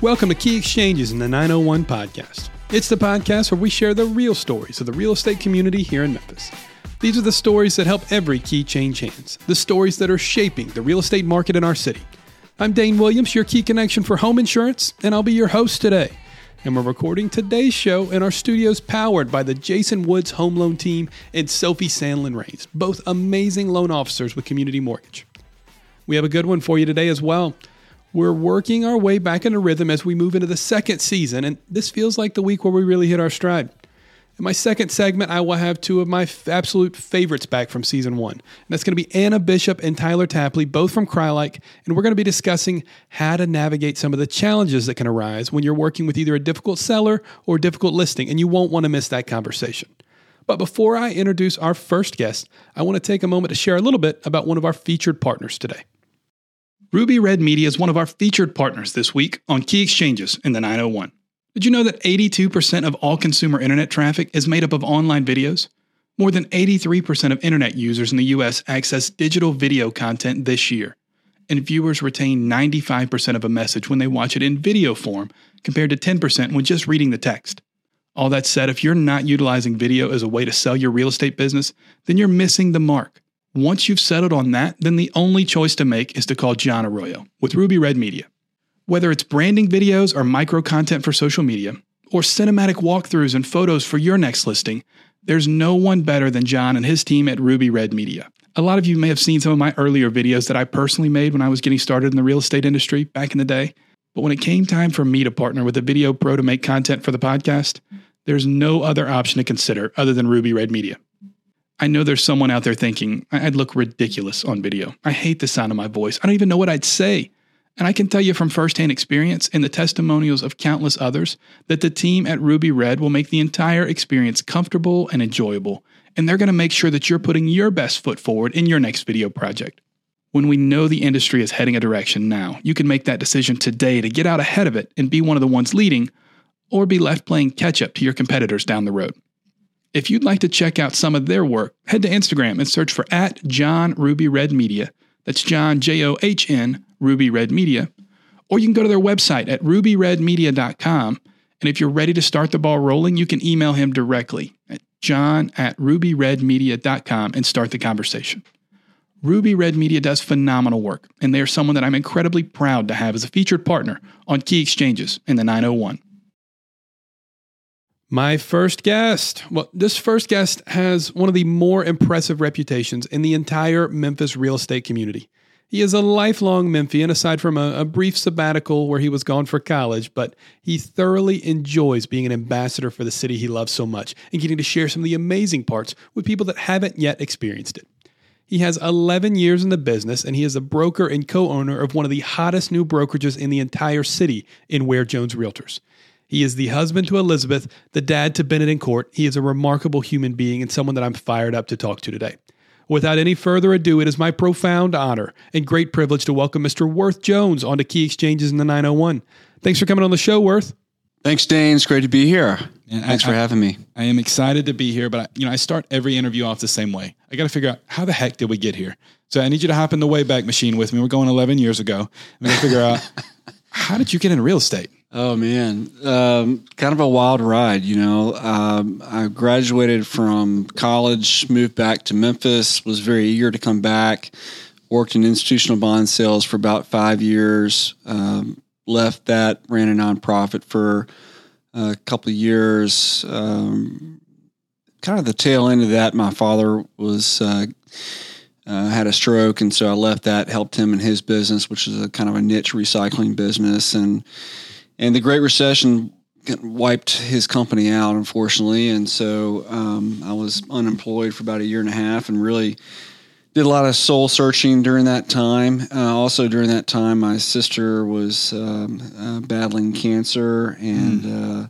Welcome to Key Exchanges in the 901 podcast. It's the podcast where we share the real stories of the real estate community here in Memphis. These are the stories that help every key change hands, the stories that are shaping the real estate market in our city. I'm Dane Williams, your key connection for home insurance, and I'll be your host today. And we're recording today's show in our studios powered by the Jason Woods Home Loan Team and Sophie Sandlin Rains, both amazing loan officers with Community Mortgage. We have a good one for you today as well. We're working our way back into rhythm as we move into the second season, and this feels like the week where we really hit our stride. In my second segment, I will have two of my f- absolute favorites back from season one. And that's going to be Anna Bishop and Tyler Tapley, both from Crye-Leike. And we're going to be discussing how to navigate some of the challenges that can arise when you're working with either a difficult seller or difficult listing, and you won't want to miss that conversation. But before I introduce our first guest, I want to take a moment to share a little bit about one of our featured partners today. Ruby Red Media is one of our featured partners this week on Key Exchanges in the 901. Did you know that 82% of all consumer internet traffic is made up of online videos? More than 83% of internet users in the US access digital video content this year, and viewers retain 95% of a message when they watch it in video form compared to 10% when just reading the text. All that said, if you're not utilizing video as a way to sell your real estate business, then you're missing the mark. Once you've settled on that, then the only choice to make is to call John Arroyo with Ruby Red Media. Whether it's branding videos or micro content for social media, or cinematic walkthroughs and photos for your next listing, there's no one better than John and his team at Ruby Red Media. A lot of you may have seen some of my earlier videos that I personally made when I was getting started in the real estate industry back in the day. But when it came time for me to partner with a video pro to make content for the podcast, there's no other option to consider other than Ruby Red Media. I know there's someone out there thinking I'd look ridiculous on video. I hate the sound of my voice. I don't even know what I'd say. And I can tell you from firsthand experience and the testimonials of countless others that the team at Ruby Red will make the entire experience comfortable and enjoyable. And they're going to make sure that you're putting your best foot forward in your next video project. When we know the industry is heading a direction now, you can make that decision today to get out ahead of it and be one of the ones leading, or be left playing catch up to your competitors down the road. If you'd like to check out some of their work, head to Instagram and search for at John Ruby Red Media. That's John J O H N Ruby Red Media. Or you can go to their website at rubyredmedia.com. And if you're ready to start the ball rolling, you can email him directly at john at rubyredmedia.com and start the conversation. Ruby Red Media does phenomenal work, and they are someone that I'm incredibly proud to have as a featured partner on Key Exchanges in the 901. My first guest. Well, this first guest has one of the more impressive reputations in the entire Memphis real estate community. He is a lifelong Memphian, aside from a, a, brief sabbatical where he was gone for college, but he thoroughly enjoys being an ambassador for the city he loves so much and getting to share some of the amazing parts with people that haven't yet experienced it. He has 11 years in the business and he is a broker and co owner of one of the hottest new brokerages in the entire city in Ware Jones Realtors. He is the husband to Elizabeth, the dad to Bennett and Court. He is a remarkable human being and someone that I'm fired up to talk to today. Without any further ado, it is my profound honor and great privilege to welcome Mr. Worth Jones onto Key Exchanges in the 901. Thanks for coming on the show, Worth. Thanks, Dane. It's great to be here. And Thanks I, for having me. I am excited to be here, but I, you know, I start every interview off the same way. I got to figure out how the heck did we get here. So I need you to hop in the Wayback Machine with me. We're going 11 years ago. I'm going to figure out how did you get into real estate? Oh man, um, kind of a wild ride. You know, um, I graduated from college, moved back to Memphis, was very eager to come back. Worked in institutional bond sales for about five years. Um, left that, ran a nonprofit for a couple of years. Um, kind of the tail end of that, my father was. Uh, uh, had a stroke, and so I left that. Helped him in his business, which is a kind of a niche recycling business, and and the Great Recession wiped his company out, unfortunately. And so um, I was unemployed for about a year and a half and really did a lot of soul searching during that time. Uh, also, during that time, my sister was um, uh, battling cancer and mm. uh,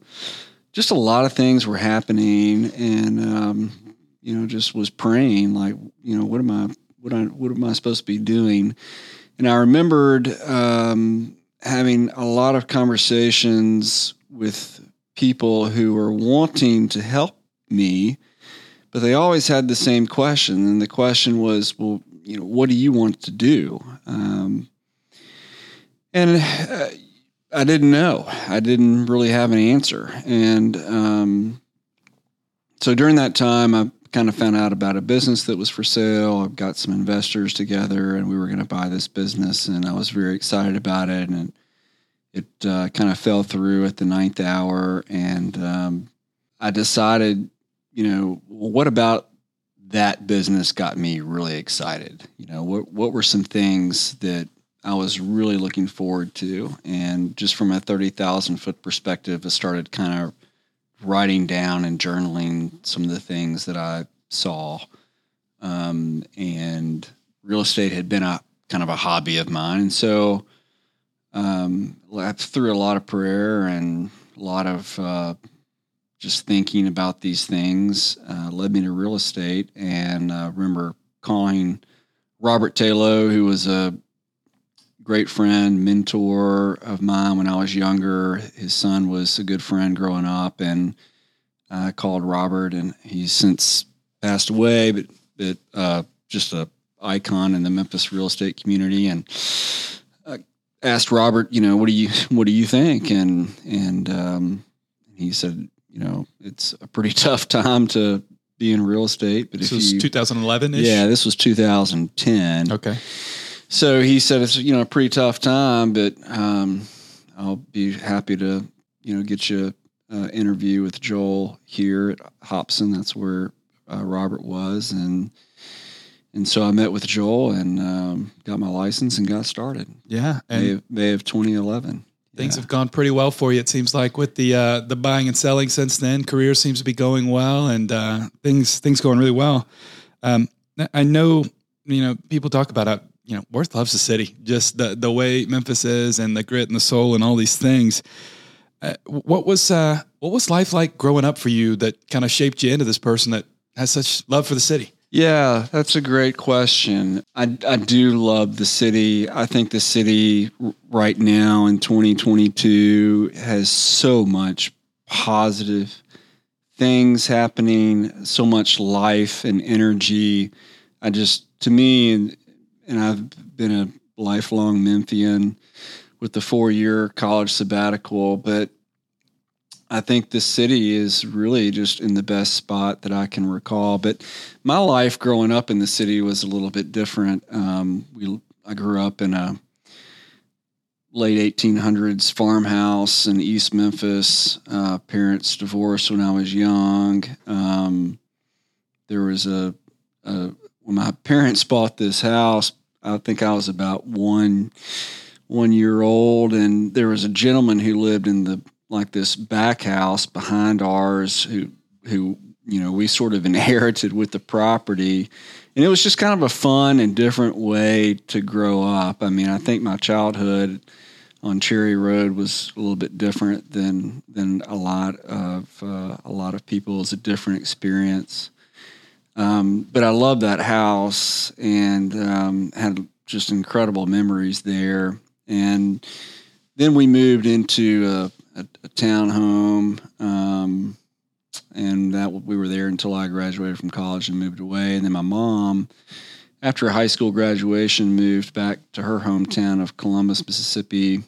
just a lot of things were happening. And, um, you know, just was praying, like, you know, what am I, what, I, what am I supposed to be doing? And I remembered, um, having a lot of conversations with people who were wanting to help me, but they always had the same question. And the question was, well, you know, what do you want to do? Um, and uh, I didn't know. I didn't really have an answer, and um, so during that time, I kind of found out about a business that was for sale. I've got some investors together, and we were going to buy this business, and I was very excited about it. And it uh, kind of fell through at the ninth hour, and um, I decided, you know, what about that business got me really excited? You know, what what were some things that I was really looking forward to, and just from a thirty thousand foot perspective, I started kind of writing down and journaling some of the things that I saw. Um, and real estate had been a kind of a hobby of mine. And so um, through a lot of prayer and a lot of uh, just thinking about these things uh, led me to real estate. And I remember calling Robert Taylor, who was a great friend, mentor of mine when I was younger. His son was a good friend growing up, and I called Robert, and he's since passed away, but but uh, just a icon in the Memphis real estate community, and I asked Robert, you know, what do you what do you think? And and um, he said, you know, it's a pretty tough time to be in real estate. But this was 2011. Yeah, this was 2010. Okay. So he said it's you know a pretty tough time, but um, I'll be happy to you know get you an interview with Joel here at Hobson. That's where uh, Robert was, and and so I met with Joel and um, got my license and got started. Yeah, and May of, May of 2011. Things yeah. have gone pretty well for you. It seems like with the uh, the buying and selling since then, career seems to be going well, and uh, things things going really well. Um, I know you know people talk about it you know, Worth loves the city, just the the way Memphis is and the grit and the soul and all these things. Uh, what was uh, what was life like growing up for you that kind of shaped you into this person that has such love for the city? Yeah, that's a great question. I, I do love the city. I think the city right now in 2022 has so much positive things happening, so much life and energy. I just, to me, and I've been a lifelong Memphian with the four year college sabbatical, but I think the city is really just in the best spot that I can recall. But my life growing up in the city was a little bit different. Um, we, I grew up in a late 1800s farmhouse in East Memphis. Uh, parents divorced when I was young. Um, there was a, a, when my parents bought this house I think I was about one one year old, and there was a gentleman who lived in the like this back house behind ours who who you know we sort of inherited with the property. And it was just kind of a fun and different way to grow up. I mean i think my childhood on cherry road was a little bit different than than a lot of uh, a lot of people. It was a different experience um, but I love that house and um, had just incredible memories there. And then we moved into a, a, a townhome, um, and that we were there until I graduated from college and moved away. And then my mom, after high school graduation, moved back to her hometown of Columbus, Mississippi.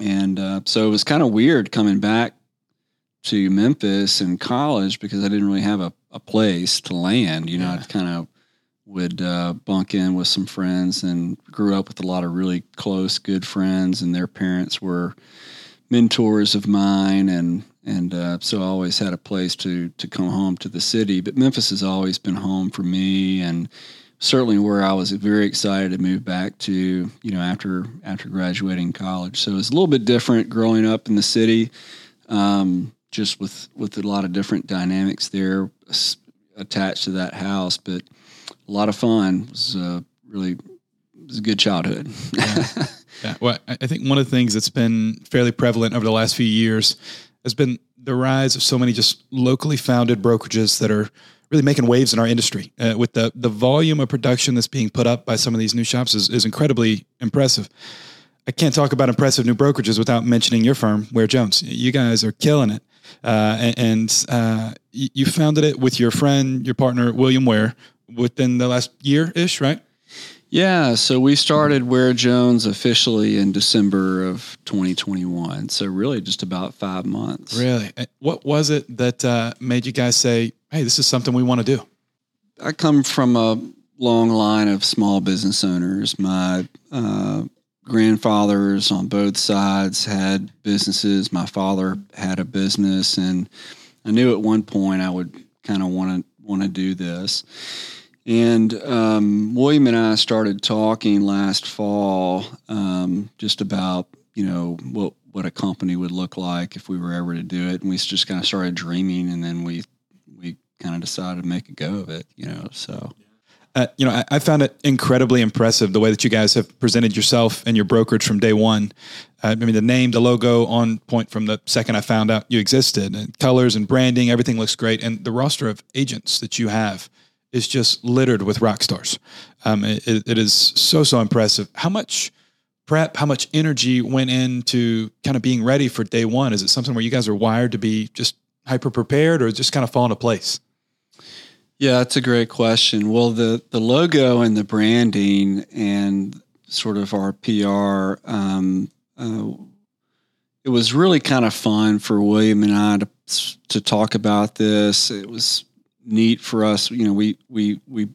And uh, so it was kind of weird coming back to Memphis in college because I didn't really have a a place to land. You know, yeah. I kind of would uh, bunk in with some friends and grew up with a lot of really close, good friends, and their parents were mentors of mine, and and uh, so I always had a place to to come home to the city. But Memphis has always been home for me, and certainly where I was very excited to move back to. You know, after after graduating college, so it was a little bit different growing up in the city. Um, just with with a lot of different dynamics there attached to that house, but a lot of fun. It was uh, really it was a good childhood. yeah. yeah. Well, I think one of the things that's been fairly prevalent over the last few years has been the rise of so many just locally founded brokerages that are really making waves in our industry. Uh, with the the volume of production that's being put up by some of these new shops is, is incredibly impressive. I can't talk about impressive new brokerages without mentioning your firm, Ware Jones. You guys are killing it. Uh, and uh, you founded it with your friend, your partner, William Ware, within the last year ish, right? Yeah, so we started Ware Jones officially in December of 2021. So really, just about five months. Really, what was it that uh, made you guys say, "Hey, this is something we want to do"? I come from a long line of small business owners. My uh, grandfathers on both sides had businesses. My father had a business, and I knew at one point I would kind of want to want to do this. And um, William and I started talking last fall um, just about you know what what a company would look like if we were ever to do it, and we just kind of started dreaming, and then we we kind of decided to make a go of it. You know, so. Uh, you know, I, I, found it incredibly impressive the way that you guys have presented yourself and your brokerage from day one. Uh, I mean, the name, the logo on point from the second I found out you existed, and colors and branding, everything looks great. And the roster of agents that you have is just littered with rock stars. Um, it, it is so so impressive. How much prep, how much energy went into kind of being ready for day one? Is it something where you guys are wired to be just hyper prepared, or just kind of fall into place? Yeah, that's a great question. Well, the the logo and the branding and sort of our PR. Um, uh, it was really kind of fun for William and I to to talk about this. It was neat for us. You know, we we we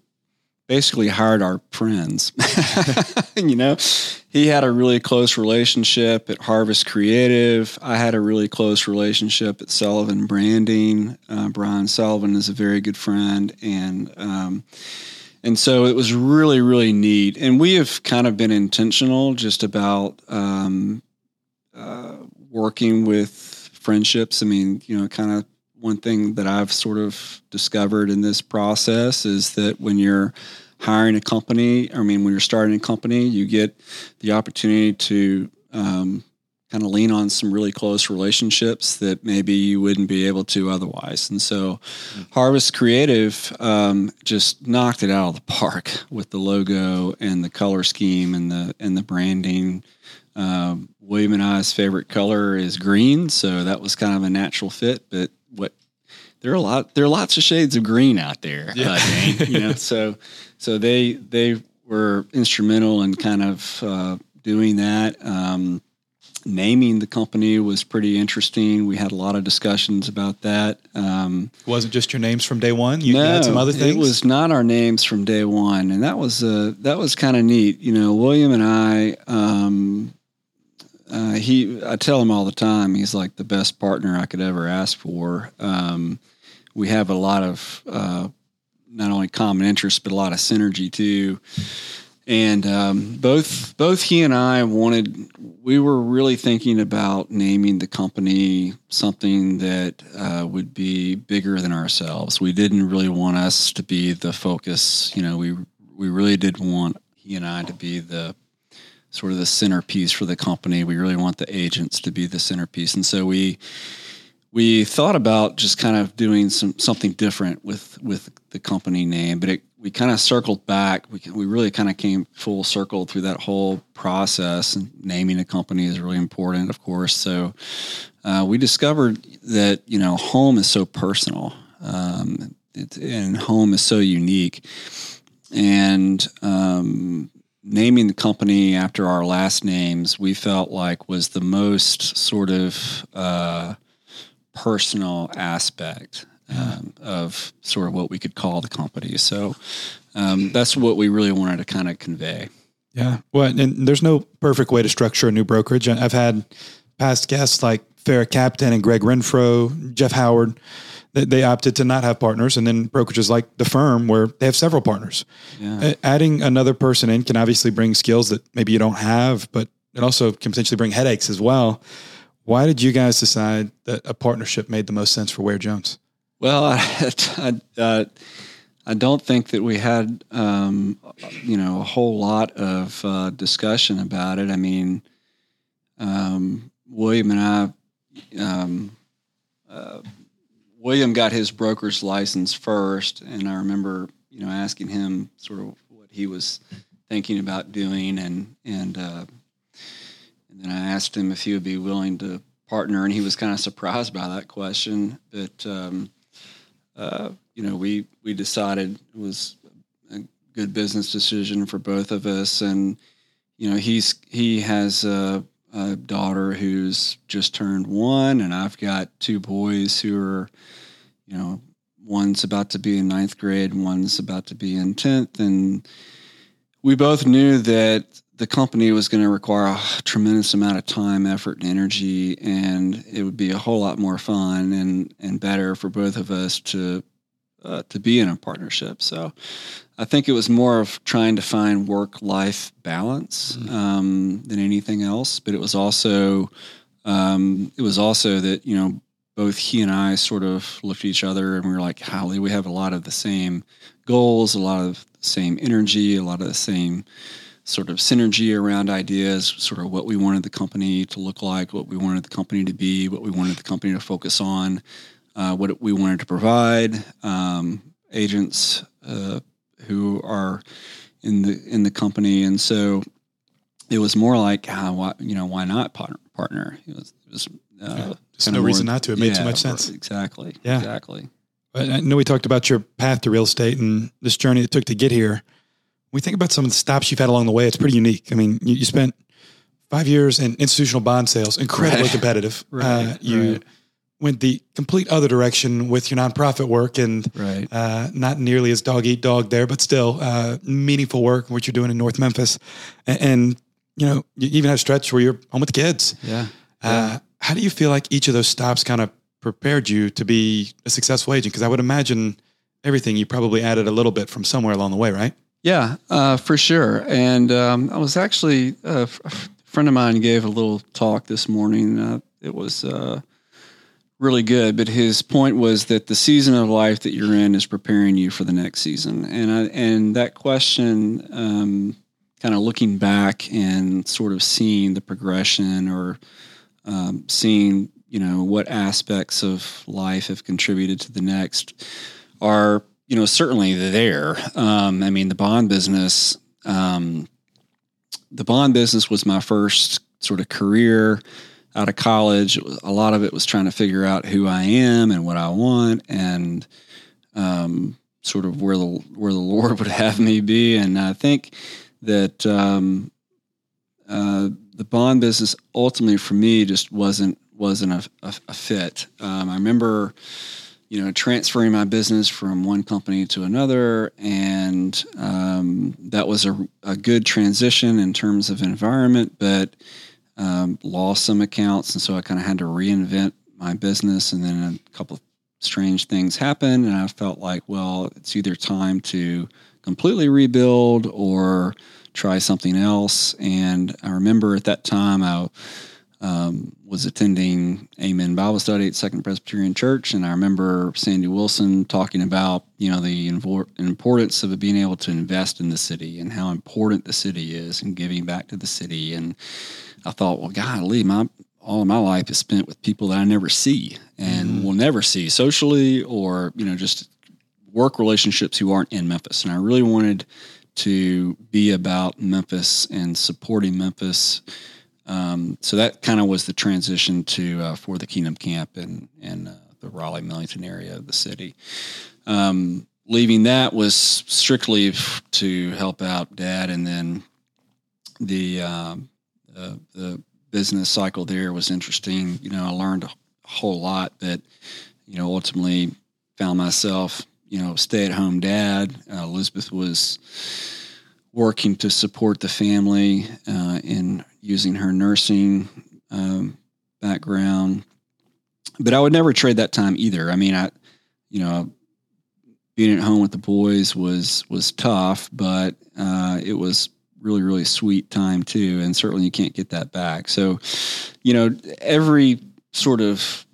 basically hired our friends. you know, he had a really close relationship at Harvest Creative. I had a really close relationship at Sullivan Branding. Uh, Brian Sullivan is a very good friend, and um, and so it was really really neat. And we have kind of been intentional just about um, uh, working with friendships. I mean, you know, kind of one thing that I've sort of discovered in this process is that when you're hiring a company, I mean, when you're starting a company, you get the opportunity to um, kind of lean on some really close relationships that maybe you wouldn't be able to otherwise. And so, mm-hmm. Harvest Creative um, just knocked it out of the park with the logo and the color scheme and the and the branding. Um, William and I's favorite color is green, so that was kind of a natural fit. But what there are a lot there are lots of shades of green out there. Yeah. Uh, Dane, you know, so so they they were instrumental in kind of uh, doing that. Um, naming the company was pretty interesting. We had a lot of discussions about that. Um, wasn't just your names from day one. You, no, had some other things. It was not our names from day one, and that was uh, that was kind of neat. You know, William and I. Um, uh, he, I tell him all the time, he's like the best partner I could ever ask for. Um, we have a lot of uh, not only common interests but a lot of synergy too. And um, both both he and I wanted. We were really thinking about naming the company something that uh, would be bigger than ourselves. We didn't really want us to be the focus. You know, we we really did want he and I to be the sort of the centerpiece for the company. We really want the agents to be the centerpiece, and so we we thought about just kind of doing some something different with with the company name, but it, we kind of circled back. We we really kind of came full circle through that whole process. And naming a company is really important, of course. So uh, we discovered that you know home is so personal, um, it, and home is so unique, and um, naming the company after our last names, we felt like was the most sort of uh, personal aspect um, of sort of what we could call the company. So um, that's what we really wanted to kind of convey. Yeah. Well, and there's no perfect way to structure a new brokerage. I've had past guests like Farrah Captain and Greg Renfro, Jeff Howard. They, opted to not have partners, and then brokerages like the firm where they have several partners. Yeah. Adding another person in can obviously bring skills that maybe you don't have, but it also can potentially bring headaches as well. Why did you guys decide that a partnership made the most sense for Ware Jones? Well, I, I, uh, I don't think that we had, um, you know, a whole lot of uh, discussion about it. I mean, um, William and I, um, uh, William got his broker's license first, and I remember, you know, asking him sort of what he was thinking about doing, and and uh, and then I asked him if he would be willing to partner, and he was kind of surprised by that question. But um, uh, you know, we we decided it was a good business decision for both of us. And you know, he's he has a, a daughter who's just turned one, and I've got two boys who are, you know, one's about to be in ninth grade, one's about to be in tenth, and we both knew that the company was going to require a tremendous amount of time, effort, and energy, and it would be a whole lot more fun and and better for both of us to uh, to be in a partnership. So, I think it was more of trying to find work life balance mm-hmm. um, than anything else. But it was also um, it was also that you know both he and I sort of looked at each other and we were like, Holly, we have a lot of the same goals, a lot of the same energy, a lot of the same sort of synergy around ideas, sort of what we wanted the company to look like, what we wanted the company to be, what we wanted the company to focus on, uh, what we wanted to provide. Um, agents uh, who are in the in the company, and so it was more like, uh, why, you know, why not partner? partner? It was, it was uh, There's no reason not to. It made yeah, too much sense. Exactly. Yeah. Exactly. I know we talked about your path to real estate and this journey it took to get here we think about some of the stops you've had along the way, it's pretty unique. I mean, you, you spent five years in institutional bond sales, incredibly right. competitive. Right. Uh, you right. Went the complete other direction with your nonprofit work and right. uh, not nearly as dog eat dog there, but still uh, meaningful work, what you're doing in North Memphis. And, and, you know, you even had a stretch where you're home with the kids. Yeah. Uh, yeah. how do you feel like each of those stops kind of prepared you to be a successful agent? Because I would imagine everything you probably added a little bit from somewhere along the way, right? Yeah, uh, for sure. And um, I was actually uh, a friend of mine gave a little talk this morning. Uh, it was uh, really good, but his point was that the season of life that you're in is preparing you for the next season. And I, and that question, um, kind of looking back and sort of seeing the progression or um, seeing you know what aspects of life have contributed to the next are you know, certainly there. Um, I mean, the bond business, um, the bond business was my first sort of career out of college. A lot of it was trying to figure out who I am and what I want, and um, sort of where the where the Lord would have me be. And I think that um, uh, the bond business ultimately for me just wasn't wasn't a, a, a fit. Um, I remember you know, transferring my business from one company to another. And um, that was a, a, good transition in terms of environment, but um, lost some accounts. And so I kind of had to reinvent my business. And then a couple strange things happened. And I felt like, well, it's either time to completely rebuild or try something else. And I remember at that time, I um, was attending Amen Bible Study at Second Presbyterian Church, and I remember Sandy Wilson talking about you know the importance of being able to invest in the city and how important the city is and giving back to the city. And I thought, well, golly, my all of my life is spent with people that I never see and mm-hmm. will never see socially or you know just work relationships who aren't in Memphis. And I really wanted to be about Memphis and supporting Memphis um, so that kind of was the transition to uh, for the Kingdom Camp and in uh, the Raleigh Millington area of the city. Um, leaving that was strictly to help out Dad, and then the um, the business cycle there was interesting. You know, I learned a whole lot, but you know, ultimately found myself you know stay at home dad. Uh, Elizabeth was working to support the family uh, in using her nursing um, background. But I would never trade that time either. I mean, I, you know, being at home with the boys was was tough, but uh, it was really really sweet time too, and certainly you can't get that back. So, you know, every sort of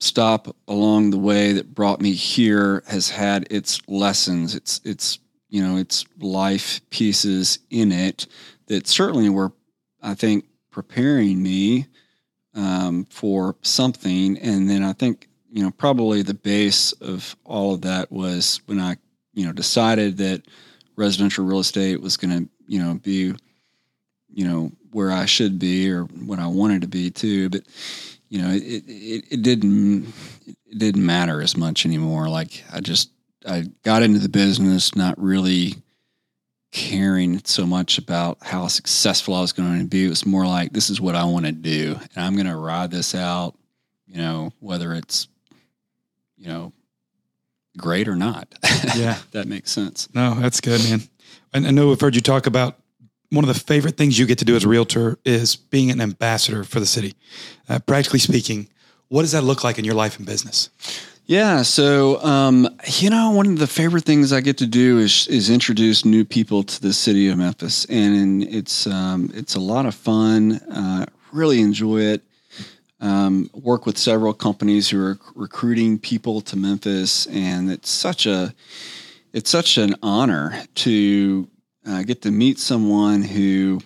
stop along the way that brought me here has had its lessons. It's it's you know its life pieces in it that certainly were I think, preparing me um, for something. And then I think, you know, probably the base of all of that was when I, you know, decided that residential real estate was going to, you know, be, you know, where I should be or what I wanted to be too. But, you know, it, it, it didn't, it didn't matter as much anymore. Like I just, I got into the business, not really caring so much about how successful I was going to be. It was more like, this is what I want to do. And I'm going to ride this out, you know, whether it's, you know, great or not. Yeah. that makes sense. No, that's good, man. I know I've heard you talk about one of the favorite things you get to do as a realtor is being an ambassador for the city. Uh, practically speaking, what does that look like in your life and business? Yeah, so um, you know, one of the favorite things I get to do is is introduce new people to the city of Memphis, and it's um, it's a lot of fun. Uh, really enjoy it. Um, work with several companies who are recruiting people to Memphis, and it's such a it's such an honor to uh, get to meet someone who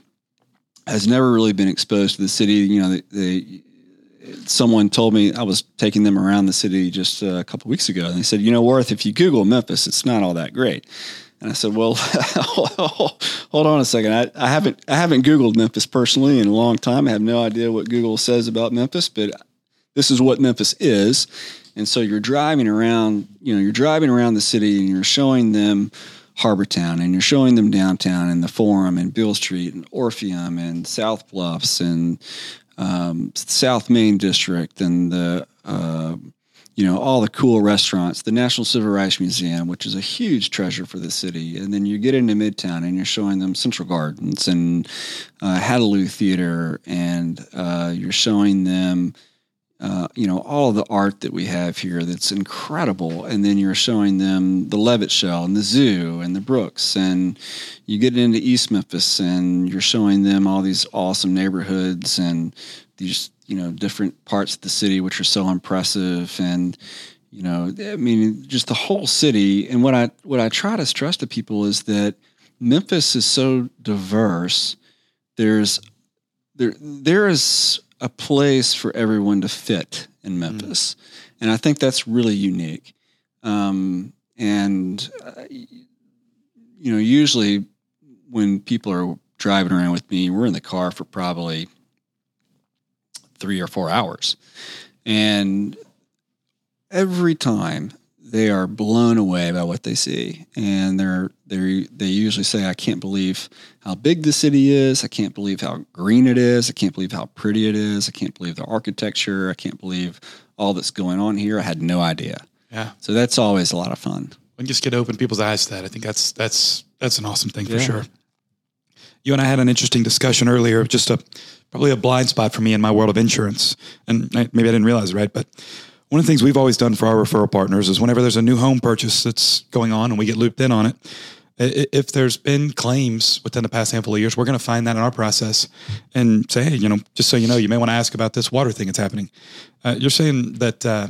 has never really been exposed to the city. You know, they, someone told me I was taking them around the city just a couple weeks ago, and they said, "You know, Worth, if you Google Memphis, it's not all that great." And I said, "Well, hold on a second. I, I, haven't I haven't Googled Memphis personally in a long time. I have no idea what Google says about Memphis, but this is what Memphis is." And so you're driving around, you know, you're driving around the city, and you're showing them Harbortown, and you're showing them downtown and the Forum and Beale Street and Orpheum and South Bluffs and um, South Main District and the uh, you know all the cool restaurants, the National Civil Rights Museum, which is a huge treasure for the city, and then you get into Midtown and you're showing them Central Gardens and uh, Theater, and uh, you're showing them. Uh, you know all the art that we have here that's incredible. And then you're showing them the levitt shell and the zoo and the brooks and you get into east memphis and you're showing them all these awesome neighborhoods and these you know different parts of the city which are so impressive. And you know i mean just the whole city. And what i what i try to stress to people is that memphis is so diverse. There's there there is a place for everyone to fit in mm. Memphis, mm. and I think that's really unique. Um, and uh, you know, usually when people are driving around with me, we're in the car for probably three or four hours, and every time they are blown away by what they see, and they're they they usually say, "I can't believe how big the city is. I can't believe how green it is. I can't believe how pretty it is. I can't believe the architecture. I can't believe all that's going on here. I had no idea." Yeah. So that's always a lot of fun. When you just get open people's eyes to that, I think that's that's that's an awesome thing for yeah. sure. You and I had an interesting discussion earlier, just a probably a blind spot for me in my world of insurance, and maybe I didn't realize it, right, but one of the things we've always done for our referral partners is whenever there's a new home purchase that's going on and we get looped in on it, if there's been claims within the past handful of years, we're going to find that in our process and say, hey, you know, just so you know, you may want to ask about this water thing that's happening. Uh, you're saying that uh,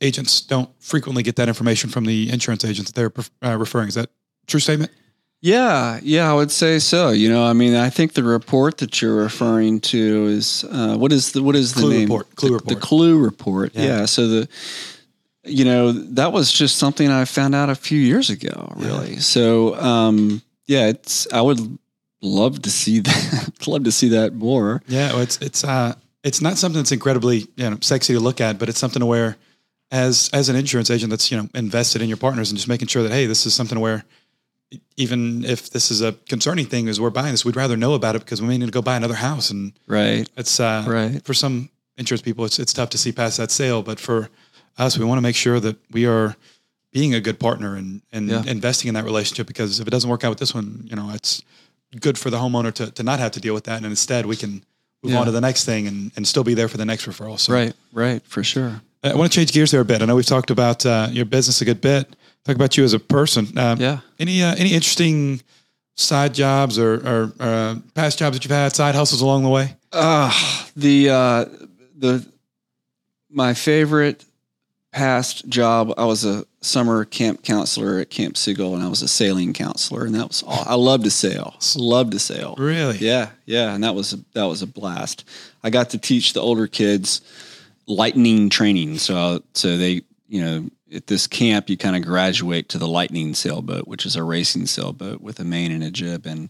agents don't frequently get that information from the insurance agents that they're uh, referring. Is that true statement? Yeah, yeah, I would say so. You know, I mean, I think the report that you're referring to is uh, what is the what is the clue name? Report. Clue the, report. The clue report. Yeah. yeah. So the you know that was just something I found out a few years ago. Really. Yeah. So um, yeah, it's I would love to see that. love to see that more. Yeah, well, it's it's uh it's not something that's incredibly you know sexy to look at, but it's something to where as as an insurance agent that's you know invested in your partners and just making sure that hey, this is something where even if this is a concerning thing as we're buying this, we'd rather know about it because we may need to go buy another house. And right, it's uh, right for some insurance people, it's it's tough to see past that sale. But for us, we want to make sure that we are being a good partner and and yeah. investing in that relationship because if it doesn't work out with this one, you know, it's good for the homeowner to to not have to deal with that, and instead we can move yeah. on to the next thing and and still be there for the next referral. So, right, right, for sure. I want to change gears there a bit. I know we've talked about uh, your business a good bit talk about you as a person. Uh, yeah. Any uh, any interesting side jobs or, or uh, past jobs that you've had, side hustles along the way? Uh, the uh, the my favorite past job. I was a summer camp counselor at Camp Sea Gull, and I was a sailing counselor, and that was all. I loved to sail. Loved to sail. Really? Yeah, yeah, and that was a, that was a blast. I got to teach the older kids lightning training. So so they you know at this camp, you kind of graduate to the Lightning sailboat, which is a racing sailboat with a main and a jib, and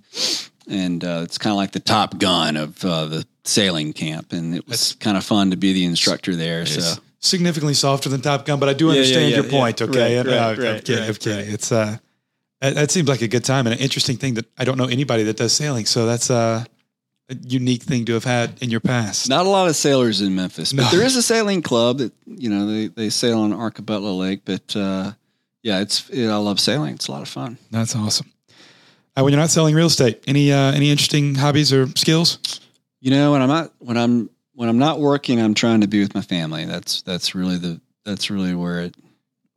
and uh, it's kind of like the Top Gun of uh, the sailing camp, and it was kind of fun to be the instructor there. So significantly softer than Top Gun, but I do understand yeah, yeah, yeah, your point. Okay, right, right, uh, right, I'm kidding. I'm. It's uh, That, that seems like a good time and an interesting thing that I don't know anybody that does sailing. So that's uh, a unique thing to have had in your past. Not a lot of sailors in Memphis, but No. there is a sailing club that you know they, they sail on Arkabutla Lake. But uh, yeah, it's it, I love sailing. It's a lot of fun. That's awesome. Uh, when you're not selling real estate, any uh, any interesting hobbies or skills? You know, when I'm not when I'm when I'm not working, I'm trying to be with my family. That's that's really the that's really where it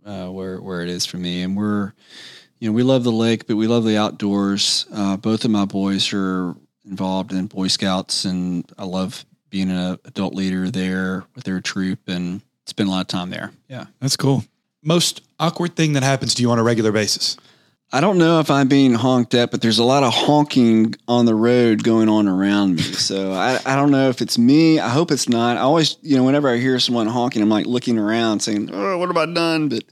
uh, where where it is for me. And we're you know we love the lake, but we love the outdoors. Uh, both of my boys are involved in Boy Scouts, and I love being an adult leader there with their troop and spend a lot of time there. Yeah. That's cool. Most awkward thing that happens to you on a regular basis? I don't know if I'm being honked at, but there's a lot of honking on the road going on around me. So I, I don't know if it's me. I hope it's not. I always, you know, whenever I hear someone honking, I'm like looking around saying, oh, what have I done? But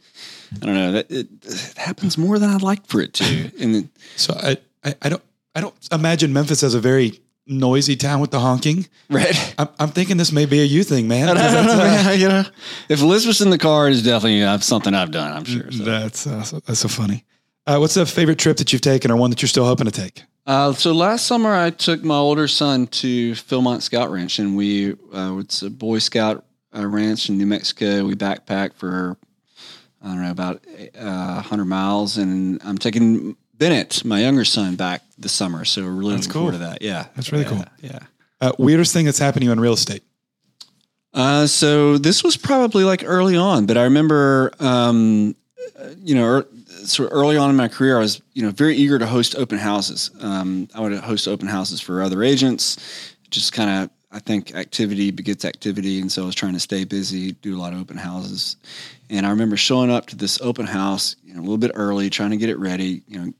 I don't know. That it, it happens more than I'd like for it to. And it, So I, I, I don't I don't imagine Memphis as a very noisy town with the honking. right. I'm, I'm thinking this may be a you thing, man. I don't 'cause know, you know, if Elizabeth's in the car, it's definitely uh, something I've done. I'm sure. So. That's uh, so, that's so funny. Uh, what's the favorite trip that you've taken, or one that you're still hoping to take? Uh, so last summer, I took my older son to Philmont Scout Ranch, and we uh, it's a Boy Scout uh, ranch in New Mexico. We backpacked for I don't know about uh, hundred miles, and I'm taking Bennett, my younger son, back this summer. So we're really That's looking cool. forward to that. Yeah, That's really Yeah, cool. Yeah. Uh, weirdest thing that's happened to you in real estate? Uh, so this was probably like early on, but I remember, um, you know, er, sort of early on in my career, I was, you know, very eager to host open houses. Um, I would host open houses for other agents, just kind of, I think activity begets activity. And so I was trying to stay busy, do a lot of open houses. And I remember showing up to this open house, you know, a little bit early, trying to get it ready, you know,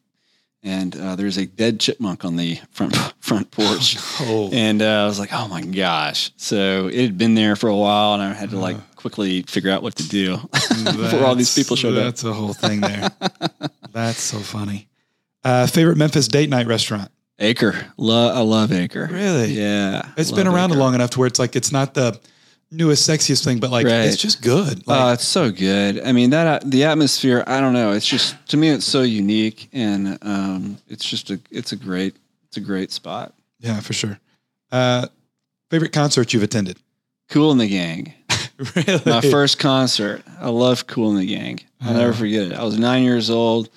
and uh, there's a dead chipmunk on the front front porch. Oh, And uh, I was like, oh my gosh. So it had been there for a while and I had to like quickly figure out what to do before all these people showed up. That's a whole thing there. that's so funny. Uh, favorite Memphis date night restaurant? Acre. Lo- I love Acre. Really? Yeah. It's been around Acre. long enough to where it's like it's not the newest, sexiest thing, but like Right. it's just good. Oh, Like, it's so good. I mean, that the atmosphere. I don't know. It's just to me, it's so unique, and um, it's just a. It's a great. It's a great spot. yeah, for sure. Uh, favorite concert you've attended? Kool & the Gang. really? My first concert. I love Kool & the Gang. I'll never forget it. I was nine years old.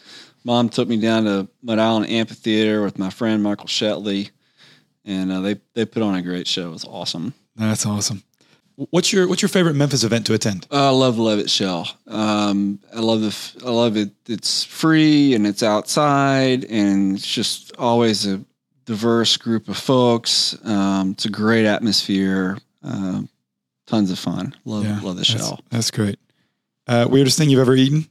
Mom took me down to Mud Island Amphitheater with my friend Michael Shetley, and uh, they they put on a great show. It was awesome. That's awesome. What's your What's your favorite Memphis event to attend? I love Levitt Shell. Um, I love the. f- I love it. It's free and it's outside, and it's just always a diverse group of folks. Um, it's a great atmosphere. Um, tons of fun. Love Yeah, love the that's, shell. That's great. Uh, weirdest thing you've ever eaten?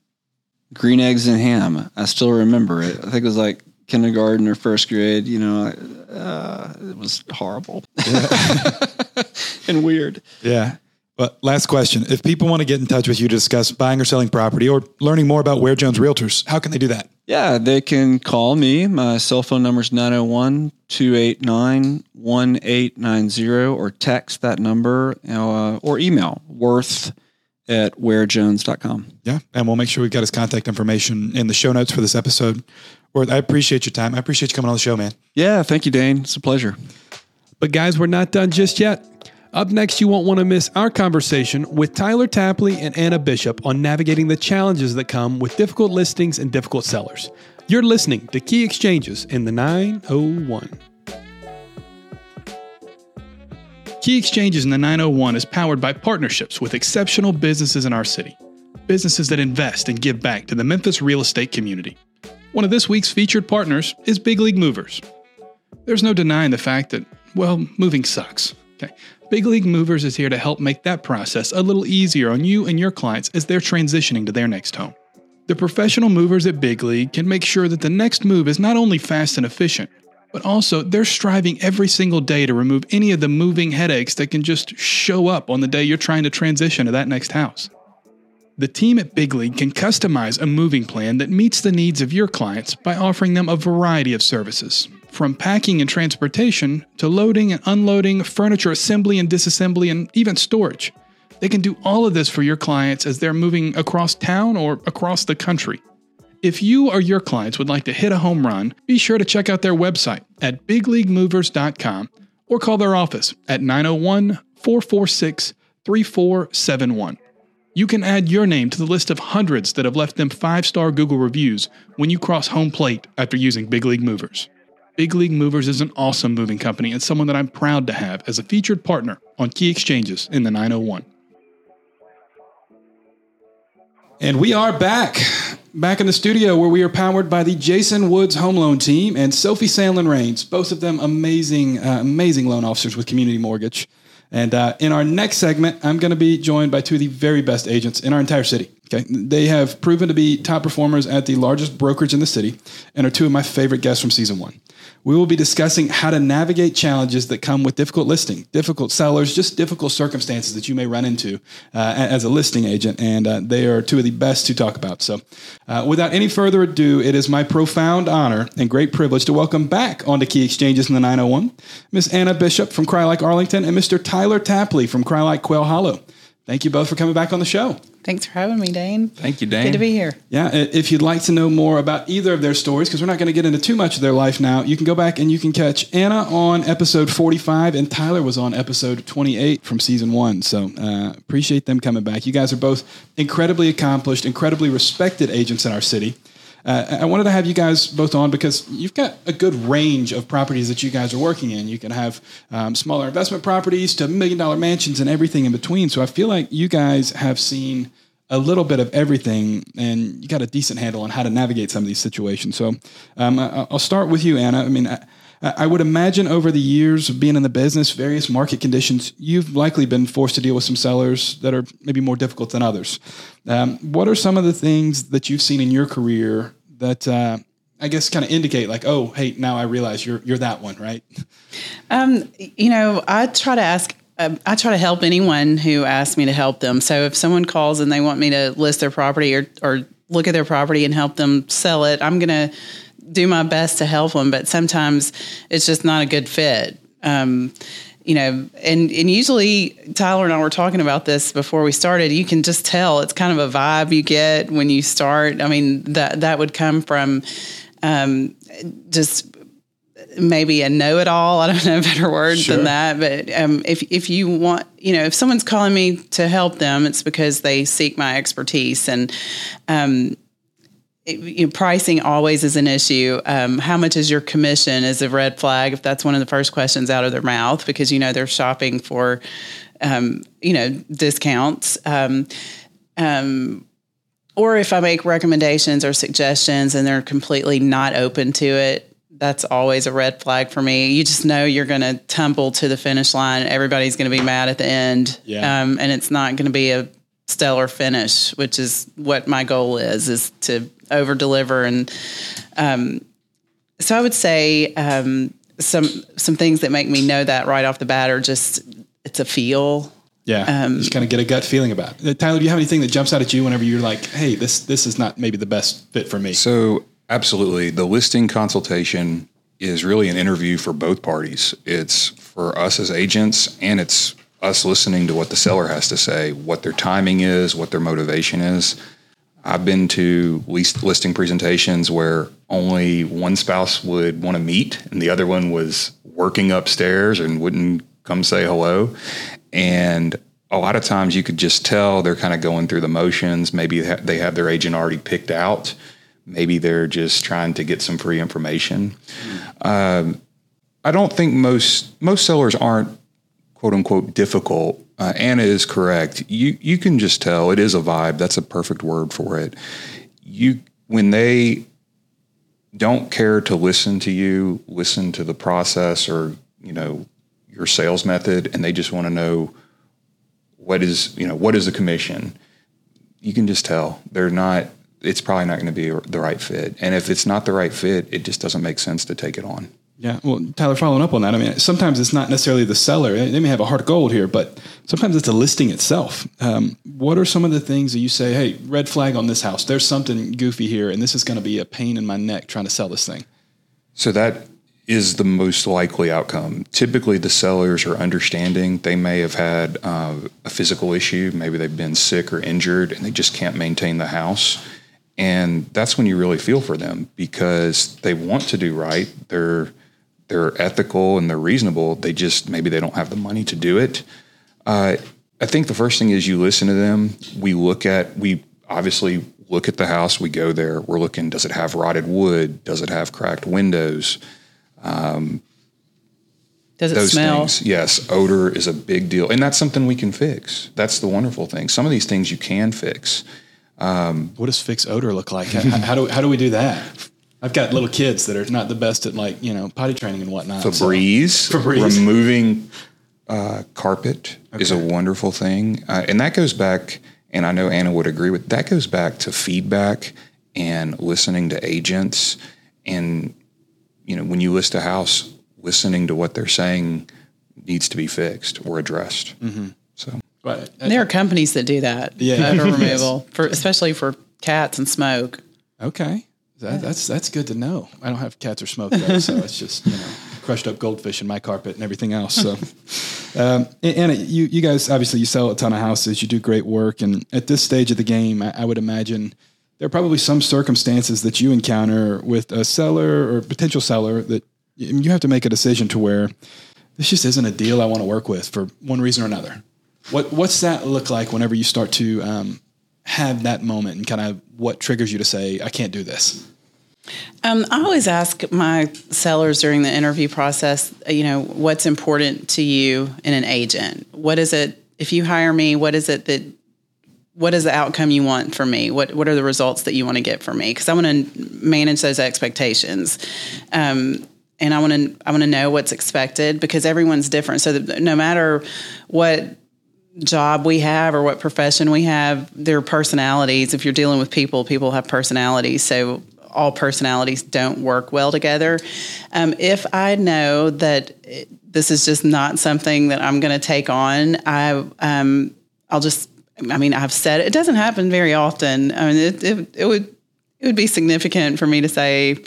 Green eggs and ham. I still remember it. I think it was like kindergarten or first grade. You know, uh, it was horrible and weird. Yeah. But last question: If people want to get in touch with you to discuss buying or selling property or learning more about Ware Jones Realtors, how can they do that? Yeah, they can call me. My cell phone number is 901 289 1890 or text that number uh, or email worth at warejones.com. Yeah, and we'll make sure we've got his contact information in the show notes for this episode. Worth, I appreciate your time. I appreciate you coming on the show, man. Yeah, thank you, Dane. It's a pleasure. But guys, we're not done just yet. Up next, you won't want to miss our conversation with Tyler Tapley and Anna Bishop on navigating the challenges that come with difficult listings and difficult sellers. You're listening to Key Exchanges in the 901. Key Exchanges in the 901 is powered by partnerships with exceptional businesses in our city, businesses that invest and give back to the Memphis real estate community. One of this week's featured partners is Big League Movers. There's no denying the fact that, well, moving sucks. Okay. Big League Movers is here to help make that process a little easier on you and your clients as they're transitioning to their next home. The professional movers at Big League can make sure that the next move is not only fast and efficient, but also they're striving every single day to remove any of the moving headaches that can just show up on the day you're trying to transition to that next house. The team at Big League can customize a moving plan that meets the needs of your clients by offering them a variety of services, from packing and transportation to loading and unloading, furniture assembly and disassembly, and even storage. They can do all of this for your clients as they're moving across town or across the country. If you or your clients would like to hit a home run, be sure to check out their website at bigleaguemovers.com or call their office at 901 446 3471. You can add your name to the list of hundreds that have left them five star Google reviews when you cross home plate after using Big League Movers. Big League Movers is an awesome moving company and someone that I'm proud to have as a featured partner on key exchanges in the 901. And we are back, back in the studio where we are powered by the Jason Woods Home Loan Team and Sophie Sandlin Rains, both of them amazing, uh, amazing loan officers with Community Mortgage. And uh, in our next segment, I'm going to be joined by two of the very best agents in our entire city. Okay, they have proven to be top performers at the largest brokerage in the city, and are two of my favorite guests from season one. We will be discussing how to navigate challenges that come with difficult listing, difficult sellers, just difficult circumstances that you may run into uh, as a listing agent. And uh, they are two of the best to talk about. So, uh, without any further ado, it is my profound honor and great privilege to welcome back onto Key Exchanges in the 901 Miss Anna Bishop from Crye-Leike Arlington and Mr. Tyler Tapley from Crye-Leike Quail Hollow. Thank you both for coming back on the show. Thanks for having me, Dane. Thank you, Dane. Good to be here. Yeah, if you'd like to know more about either of their stories, because we're not going to get into too much of their life now, you can go back and you can catch Anna on episode 45, and Tyler was on episode 28 from season one. So uh, appreciate them coming back. You guys are both incredibly accomplished, incredibly respected agents in our city. Uh, I wanted to have you guys both on because you've got a good range of properties that you guys are working in. You can have um, smaller investment properties to million dollar mansions and everything in between. So I feel like you guys have seen a little bit of everything and you got a decent handle on how to navigate some of these situations. So um, I'll start with you, Anna. I mean, I, I would imagine over the years of being in the business, various market conditions, you've likely been forced to deal with some sellers that are maybe more difficult than others. Um, what are some of the things that you've seen in your career that uh, I guess kind of indicate like, oh, hey, now I realize you're you're that one, right? Um, you know, I try to ask. Um, I try to help anyone who asks me to help them. So if someone calls and they want me to list their property or or look at their property and help them sell it, I'm going to do my best to help them. But sometimes it's just not a good fit. Um, you know, and and usually Tyler and I were talking about this before we started. You can just tell it's kind of a vibe you get when you start. I mean, that that would come from um, just maybe a know-it-all. I don't know a better word sure. than that. But um, if if you want, you know, if someone's calling me to help them, it's because they seek my expertise and. Um, it, you know, pricing always is an issue. Um, how much is your commission is a red flag if that's one of the first questions out of their mouth because you know they're shopping for, um, you know, discounts. Um, um or if I make recommendations or suggestions and they're completely not open to it, that's always a red flag for me. You just know you're going to tumble to the finish line. Everybody's going to be mad at the end, yeah. Um, and it's not going to be a stellar finish, which is what my goal is: is to over deliver. And um, so I would say um, some some things that make me know that right off the bat are just it's a feel. Yeah, um, just kind of get a gut feeling about it. Uh, Tyler, do you have anything that jumps out at you whenever you're like, "Hey, this this is not maybe the best fit for me"? So, absolutely, the listing consultation is really an interview for both parties. It's for us as agents, and it's us listening to what the seller has to say, what their timing is, what their motivation is. I've been to least listing presentations where only one spouse would want to meet and the other one was working upstairs and wouldn't come say hello. And a lot of times you could just tell they're kind of going through the motions. Maybe they have their agent already picked out. Maybe they're just trying to get some free information. Mm-hmm. Um, I don't think most most sellers aren't quote unquote difficult uh, Anna is correct. You you can just tell it is a vibe. That's a perfect word for it. You when they don't care to listen to you, listen to the process or you know your sales method, and they just want to know what is you know what is the commission. You can just tell they're not. It's probably not going to be the right fit, and if it's not the right fit, it just doesn't make sense to take it on. Yeah, well, Tyler, following up on that, I mean, sometimes it's not necessarily the seller. They may have a heart of gold here, but sometimes it's the listing itself. Um, what are some of the things that you say, hey, red flag on this house? There's something goofy here, and this is going to be a pain in my neck trying to sell this thing? So that is the most likely outcome. Typically, the sellers are understanding. They may have had uh, a physical issue. Maybe they've been sick or injured, and they just can't maintain the house. And that's when you really feel for them because they want to do right. They're they're ethical and they're reasonable. They just maybe they don't have the money to do it. Uh, I think the first thing is you listen to them. We look at we obviously look at the house. We go there. We're looking. Does it have rotted wood? Does it have cracked windows? Does it those smell? things. Yes, odor is a big deal, and that's something we can fix. That's the wonderful thing. Some of these things you can fix. What does fix odor look like? how, how do how do we do that? I've got little kids that are not the best at like you know potty training and whatnot. so- Febreze, Febreze. removing uh, carpet is a wonderful thing, uh, and that goes back. And I know Anna would agree with that. Goes back to feedback and listening to agents, and you know when you list a house, listening to what they're saying needs to be fixed or addressed. So But, uh, There are companies that do that. Yeah. odor removal for especially for cats and smoke. okay, that, that's that's good to know. I don't have cats or smoke though, so it's just you know crushed up goldfish in my carpet and everything else. So, um, Anna, you you guys obviously you sell a ton of houses. You do great work, and at this stage of the game, I, I would imagine there are probably some circumstances that you encounter with a seller or potential seller that you have to make a decision to where this just isn't a deal I want to work with for one reason or another. What what's that look like whenever you start to um, have that moment and kind of what triggers you to say I can't do this? Um, I always ask my sellers during the interview process, you know, what's important to you in an agent? What is it, if you hire me, what is it that, what is the outcome you want from me? What, what are the results that you want to get from me? Because I want to manage those expectations. Um, and I want to, I want to know what's expected because everyone's different. So no matter what job we have or what profession we have, their personalities. If you're dealing with people, people have personalities. So all personalities don't work well together. Um, if I know that this is just not something that I'm going to take on, I um, I'll just. I mean, I've said it doesn't happen very often. I mean, it, it, it would it would be significant for me to say.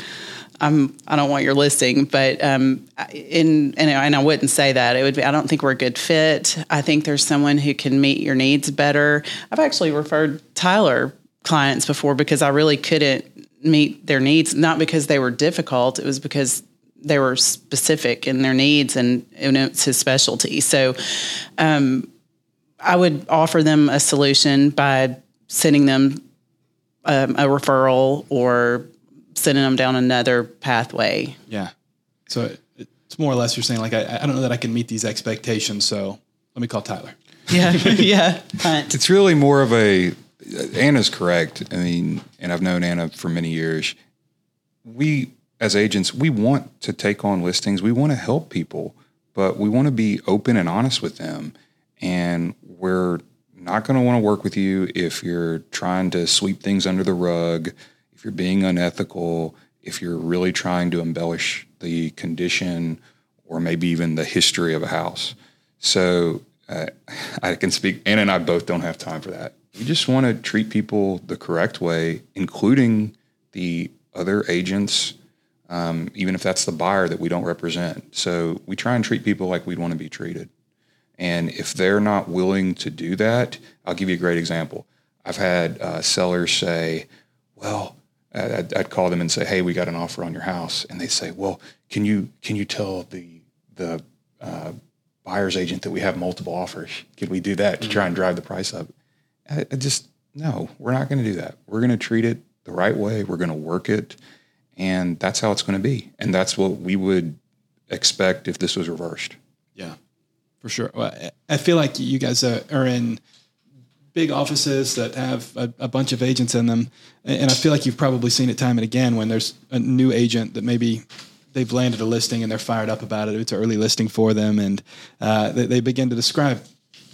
I'm, I don't want your listing, but um, in and, and I wouldn't say that. It would be. I don't think we're a good fit. I think there's someone who can meet your needs better. I've actually referred Tyler clients before because I really couldn't meet their needs, not because they were difficult. It was because they were specific in their needs, and, and it's his specialty. So, um, I would offer them a solution by sending them um, a referral or sending them down another pathway. Yeah. So it's more or less you're saying like I, I don't know that I can meet these expectations, so let me call Tyler. Yeah, yeah. Hunt. It's really more of a Anna's correct. I mean, and I've known Anna for many years. We as agents, we want to take on listings. We want to help people, but we want to be open and honest with them. And we're not going to want to work with you if you're trying to sweep things under the rug, if you're being unethical, if you're really trying to embellish the condition or maybe even the history of a house. So uh, I can speak, Anna and I both don't have time for that. We just want to treat people the correct way, including the other agents, um, even if that's the buyer that we don't represent. So we try and treat people like we'd want to be treated. And if they're not willing to do that, I'll give you a great example. I've had uh, sellers say, well, I'd, I'd call them and say, "Hey, we got an offer on your house," and they say, "Well, can you can you tell the the uh, buyer's agent that we have multiple offers? Can we do that to try and drive the price up?" I, I just no, we're not going to do that. We're going to treat it the right way. We're going to work it, and that's how it's going to be. And that's what we would expect if this was reversed. Yeah, for sure. Well, I- feel like you guys are in big offices that have a, a bunch of agents in them, and I feel like you've probably seen it time and again when there's a new agent that maybe they've landed a listing and they're fired up about it. It's an early listing for them, and uh, they, they begin to describe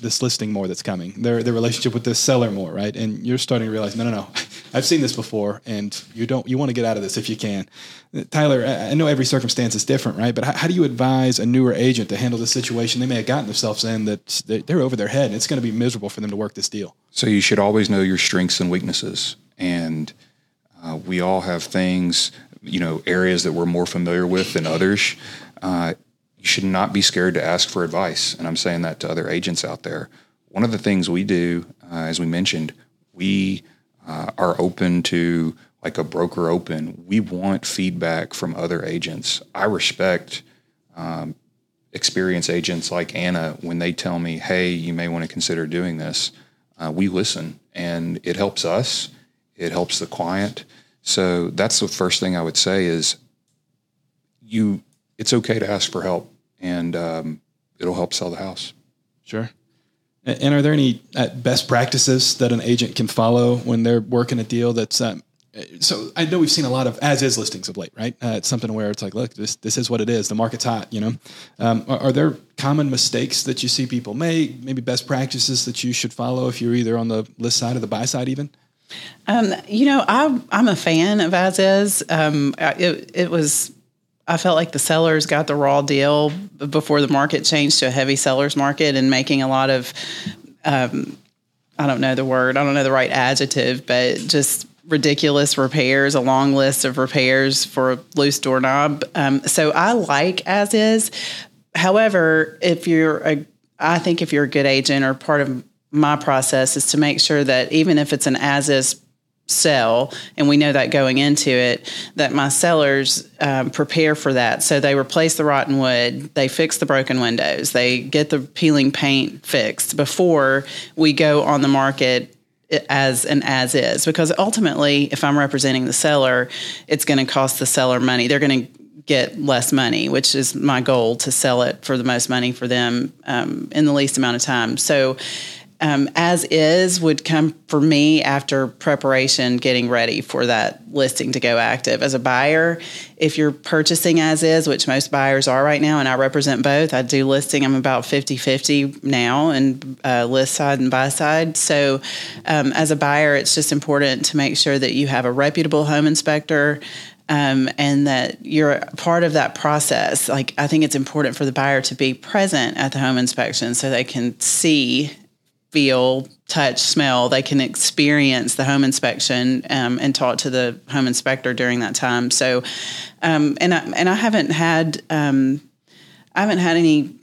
this listing more that's coming, their their relationship with this seller more, right? And you're starting to realize, no, no, no, I've seen this before, and you don't you want to get out of this if you can. Tyler, I know every circumstance is different, right? But how, how do you advise a newer agent to handle this situation they may have gotten themselves in that they- they're over their head, and it's going to be miserable for them to work this deal? So you should always know your strengths and weaknesses, and uh, we all have things, you know, areas that we're more familiar with than others. Uh, you should not be scared to ask for advice, and I'm saying that to other agents out there. One of the things we do, uh, as we mentioned, we uh, are open to like a broker open. We want feedback from other agents. I respect um, experienced agents like Anna when they tell me, "Hey, you may want to consider doing this." Uh, we listen, and it helps us. It helps the client. So that's the first thing I would say is you. It's okay to ask for help, and um, it'll help sell the house. Sure. And and are there any uh, best practices that an agent can follow when they're working a deal that's um, so I know we've seen a lot of as is listings of late, right? Uh, it's something where it's like, look, this this is what it is. The market's hot, you know. Um, are, are there common mistakes that you see people make? Maybe best practices that you should follow if you're either on the list side or the buy side, even. Um, you know, I, I'm a fan of as is. Um, it, it was, I felt like the sellers got the raw deal before the market changed to a heavy sellers market and making a lot of, um, I don't know the word, I don't know the right adjective, but just ridiculous repairs, a long list of repairs for a loose doorknob. Um, so I like as is. However, if you're a, I think if you're a good agent or part of my process is to make sure that even if it's an as is sell, and we know that going into it, that my sellers um, prepare for that. So they replace the rotten wood, they fix the broken windows, they get the peeling paint fixed before we go on the market as an as is. Because ultimately if i'm representing the seller it's going to cost the seller money. They're going to get less money which is my goal to sell it for the most money for them um, in the least amount of time. So um, as is would come for me after preparation, getting ready for that listing to go active. As a buyer, if you're purchasing as is, which most buyers are right now, and I represent both, I do listing, I'm about 50 50 now, and uh, list side and buy side. So, um, as a buyer, it's just important to make sure that you have a reputable home inspector. Um, and that you're part of that process. Like, I think it's important for the buyer to be present at the home inspection so they can see feel, touch, smell. They can experience the home inspection um, and talk to the home inspector during that time. So, um, and I, and I haven't had um, I haven't had any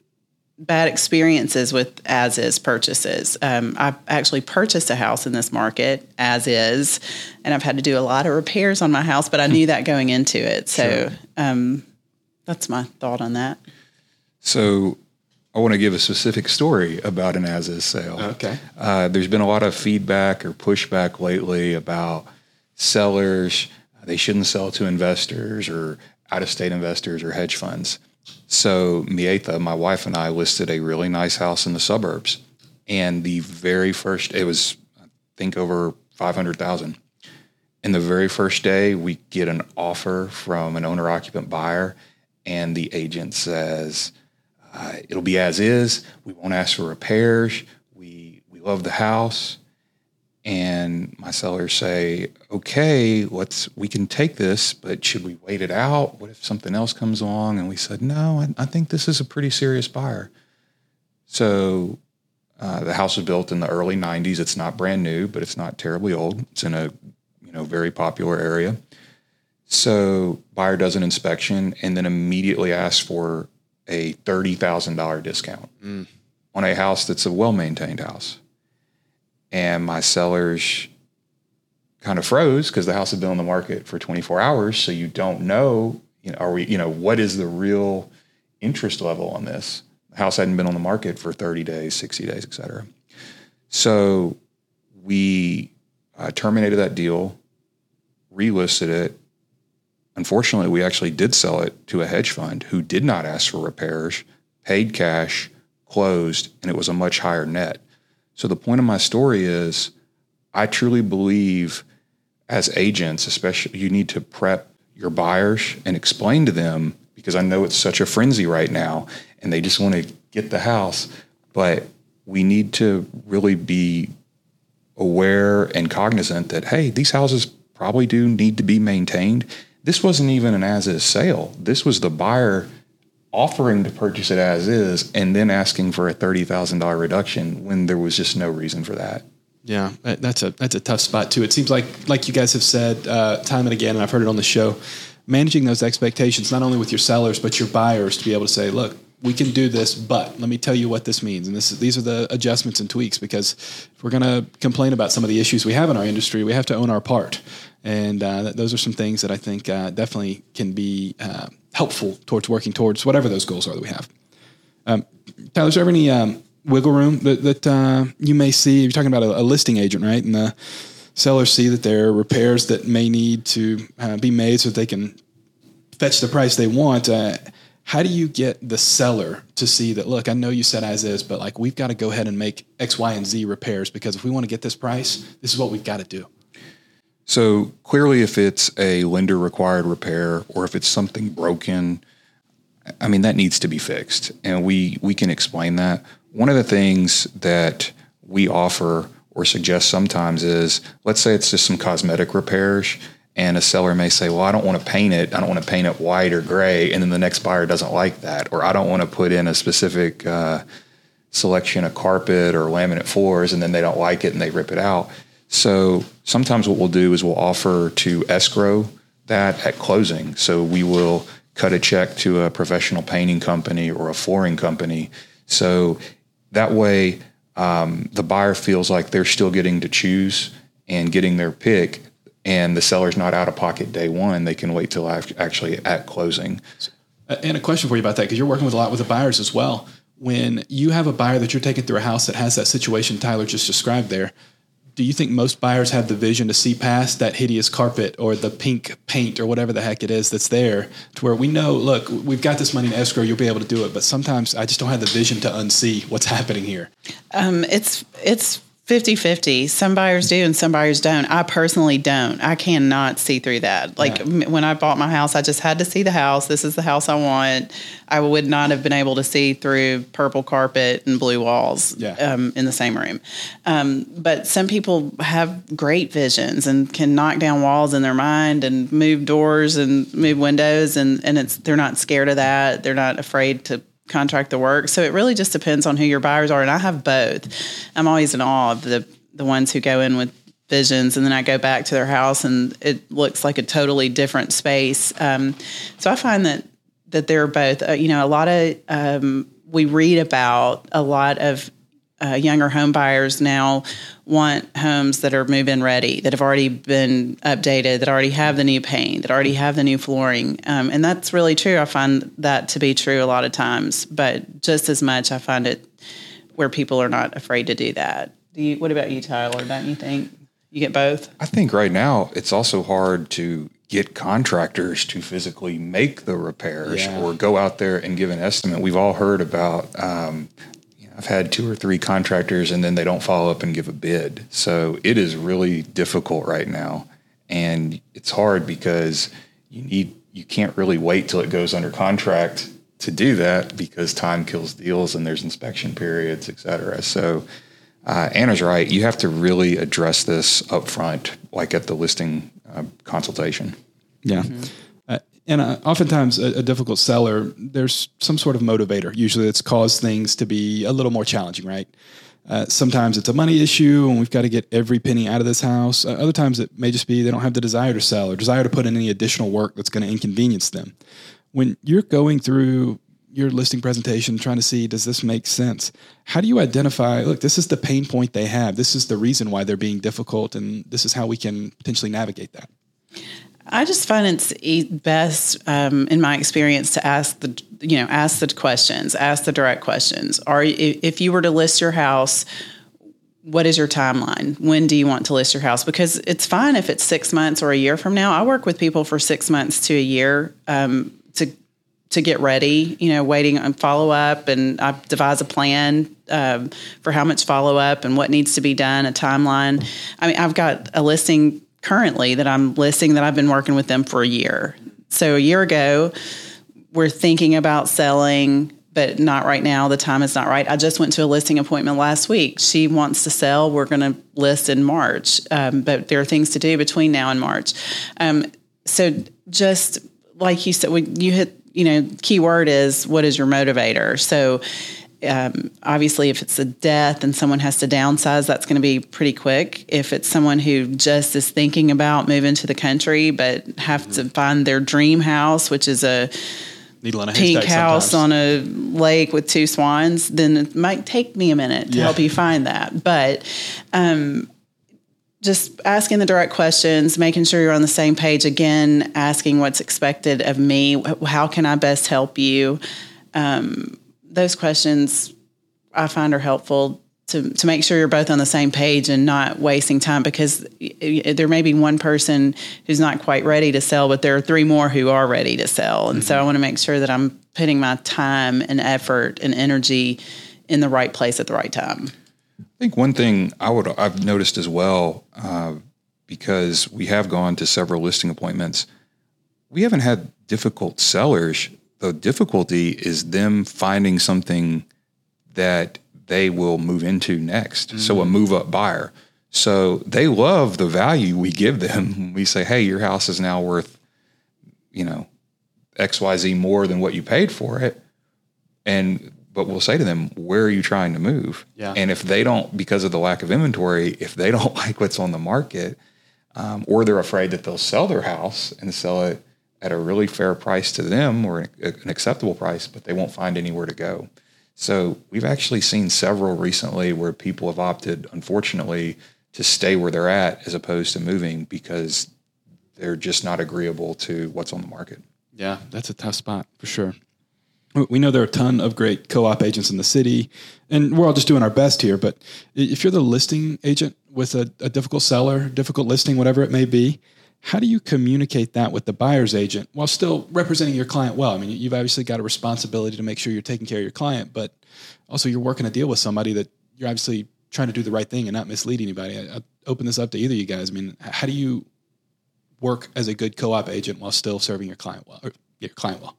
bad experiences with as is purchases. Um, I actually purchased a house in this market as is, and I've had to do a lot of repairs on my house, but I knew that going into it. So um, that's my thought on that. So I want to give a specific story about an as is sale. Okay. Uh, there's been a lot of feedback or pushback lately about sellers. They shouldn't sell to investors or out of state investors or hedge funds. So Mieta, my wife and I listed a really nice house in the suburbs. And the very first, it was, I think, over 500,000. And the very first day, we get an offer from an owner occupant buyer, and the agent says, uh, it'll be as is. We won't ask for repairs. We we love the house. And my sellers say, okay, let's we can take this, but should we wait it out? What if something else comes along? And we said, no, I, I think this is a pretty serious buyer. So uh, the house was built in the early '90s. It's not brand new, but it's not terribly old. It's in a you know very popular area. So buyer does an inspection and then immediately asks for a thirty thousand dollar discount on a house that's a well maintained house. And my sellers kind of froze because the house had been on the market for 24 hours. So you don't know, you know, are we, you know, what is the real interest level on this? The house hadn't been on the market for 30 days, 60 days, et cetera. So we uh, terminated that deal, relisted it. Unfortunately, we actually did sell it to a hedge fund who did not ask for repairs, paid cash, closed, and it was a much higher net. So the point of my story is I truly believe as agents, especially you need to prep your buyers and explain to them because I know it's such a frenzy right now and they just want to get the house, but we need to really be aware and cognizant that hey, these houses probably do need to be maintained. This wasn't even an as is sale. This was the buyer offering to purchase it as is and then asking for a $30,000 reduction when there was just no reason for that. Yeah, that's a that's a tough spot too. It seems like like you guys have said uh, time and again, and I've heard it on the show, managing those expectations not only with your sellers but your buyers to be able to say, look, we can do this, but let me tell you what this means. And this is, these are the adjustments and tweaks because if we're going to complain about some of the issues we have in our industry, we have to own our part. And uh, those are some things that I think uh, definitely can be uh, helpful towards working towards whatever those goals are that we have. Um, Tyler, is there any um, wiggle room that, that uh, you may see? If you're talking about a, a, listing agent, right? And the sellers see that there are repairs that may need to uh, be made so that they can fetch the price they want. Uh, how do you get the seller to see that look i know you said as is but like we've got to go ahead and make x y and z repairs because if we want to get this price this is what we've got to do so clearly if it's a lender required repair or if it's something broken i mean that needs to be fixed and we we can explain that one of the things that we offer or suggest sometimes is let's say it's just some cosmetic repairs and a seller may say, "Well, I don't want to paint it. I don't want to paint it white or gray," and then the next buyer doesn't like that, or I don't want to put in a specific uh, selection of carpet or laminate floors, and then they don't like it and they rip it out. So sometimes what we'll do is we'll offer to escrow that at closing. So we will cut a check to a professional painting company or a flooring company. So that way, um, the buyer feels like they're still getting to choose and getting their pick and the seller's not out of pocket day one, they can wait till actually at closing. Uh, and a question for you about that, because you're working with a lot with the buyers as well. When you have a buyer that you're taking through a house that has that situation Tyler just described there, do you think most buyers have the vision to see past that hideous carpet or the pink paint or whatever the heck it is that's there to where we know, look, we've got this money in escrow, you'll be able to do it. But sometimes I just don't have the vision to unsee what's happening here. Um, it's, it's 50 50. Some buyers do and some buyers don't. I personally don't. I cannot see through that. Like yeah. when I bought my house, I just had to see the house. This is the house I want. I would not have been able to see through purple carpet and blue walls yeah. um, in the same room. Um, but some people have great visions and can knock down walls in their mind and move doors and move windows, and, and it's they're not scared of that. They're not afraid to contract the work. So it really just depends on who your buyers are. And I have both. I'm always in awe of the the ones who go in with visions and then I go back to their house and it looks like a totally different space. Um, so I find that that they're both. Uh, you know, a lot of um, we read about a lot of uh, younger home buyers now want homes that are move in ready, that have already been updated, that already have the new paint, that already have the new flooring. Um, and that's really true. I find that to be true a lot of times, but just as much, I find it where people are not afraid to do that. Do you, what about you, Tyler? Don't you think you get both? I think right now it's also hard to get contractors to physically make the repairs yeah. or go out there and give an estimate. We've all heard about um, I've had two or three contractors and then they don't follow up and give a bid. So it is really difficult right now. And it's hard because you need you can't really wait till it goes under contract to do that because time kills deals and there's inspection periods, et cetera. So uh, Anna's right. You have to really address this up front, like at the listing uh, consultation. Yeah. Mm-hmm and uh, oftentimes a, a, difficult seller, there's some sort of motivator. Usually, it's caused things to be a little more challenging, right? Uh, sometimes it's a money issue, and we've got to get every penny out of this house. Uh, other times, it may just be they don't have the desire to sell or desire to put in any additional work that's going to inconvenience them. When you're going through your listing presentation, trying to see does this make sense? How do you identify? Look, this is the pain point they have. This is the reason why they're being difficult, and this is how we can potentially navigate that. I just find it's best, um, in my experience, to ask the you know ask the questions, ask the direct questions. Are if you were to list your house, what is your timeline? When do you want to list your house? Because it's fine if it's six months or a year from now. I work with people for six months to a year um, to to get ready. You know, waiting on follow up, and I devise a plan um, for how much follow up and what needs to be done, a timeline. I mean, I've got a listing currently that I'm listing that I've been working with them for a year. So a year ago, we're thinking about selling, but not right now. The time is not right. I just went to a listing appointment last week. She wants to sell. We're going to list in March, um, but there are things to do between now and March. Um, so just like you said, when you hit, you know, key word is what is your motivator? So um, obviously, if it's a death and someone has to downsize, that's going to be pretty quick. If it's someone who just is thinking about moving to the country but have mm-hmm. to find their dream house, which is a Needle a pink house sometimes. on a lake with two swans, then it might take me a minute to Yeah. help you find that. But um, just asking the direct questions, making sure you're on the same page. Again, asking what's expected of me. How can I best help you? Um, those questions I find are helpful to, to make sure you're both on the same page and not wasting time because there may be one person who's not quite ready to sell, but there are three more who are ready to sell. And so I want to make sure that I'm putting my time and effort and energy in the right place at the right time. I think one thing I would I've noticed as well, uh, because we have gone to several listing appointments, we haven't had difficult sellers. The difficulty is them finding something that they will move into next. So a move up buyer. So they love the value we give them. We say, hey, your house is now worth, you know, XYZ more than what you paid for it. And but we'll say to them, where are you trying to move? Yeah. And if they don't, because of the lack of inventory, if they don't like what's on the market, um, or they're afraid that they'll sell their house and sell it at a really fair price to them or an, acceptable price, but they won't find anywhere to go. So we've actually seen several recently where people have opted, unfortunately, to stay where they're at as opposed to moving because they're just not agreeable to what's on the market. Yeah, that's a tough spot for sure. We know there are a ton of great co-op agents in the city, and we're all just doing our best here. But if you're the listing agent with a, a difficult seller, difficult listing, whatever it may be, how do you communicate that with the buyer's agent while still representing your client well? I mean, you've obviously got a responsibility to make sure you're taking care of your client, but also you're working a deal with somebody that you're obviously trying to do the right thing and not mislead anybody. I, I open this up to either of you guys. I mean, how do you work as a good co-op agent while still serving your client well, your client well?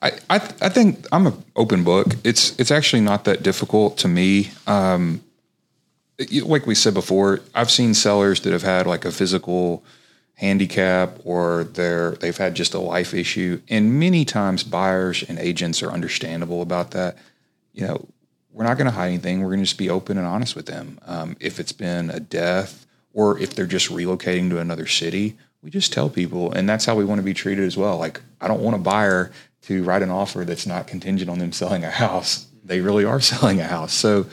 I, I, I think I'm an open book. It's it's actually not that difficult to me. Um, like we said before, I've seen sellers that have had like a physical handicap or they're they've had just a life issue, and many times buyers and agents are understandable about that. You know, we're not going to hide anything. We're going to just be open and honest with them. Um, if it's been a death or if they're just relocating to another city, we just tell people, and that's how we want to be treated as well. Like, I don't want a buyer to write an offer that's not contingent on them selling a house. They really are selling a house, so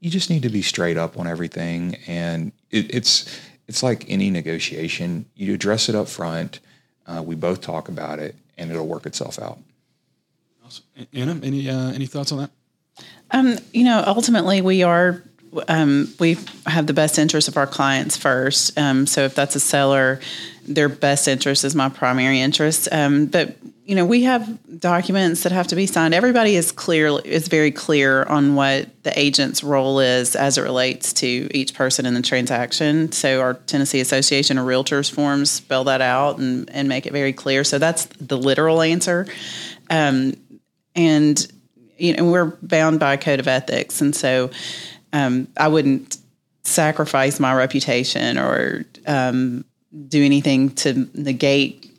you just need to be straight up on everything. And it, it's it's like any negotiation. You address it up front. Uh, we both talk about it, and it'll work itself out. Anna, any uh, any thoughts on that? Um, you know, ultimately, we are um, we have the best interest of our clients first. Um, so if that's a seller, their best interest is my primary interest. Um, but you know, we have documents that have to be signed. Everybody is clear is very clear on what the agent's role is as it relates to each person in the transaction. So our Tennessee Association of Realtors forms spell that out and, and make it very clear. So that's the literal answer. Um, and you know we're bound by a code of ethics, and so um, I wouldn't sacrifice my reputation or um, do anything to negate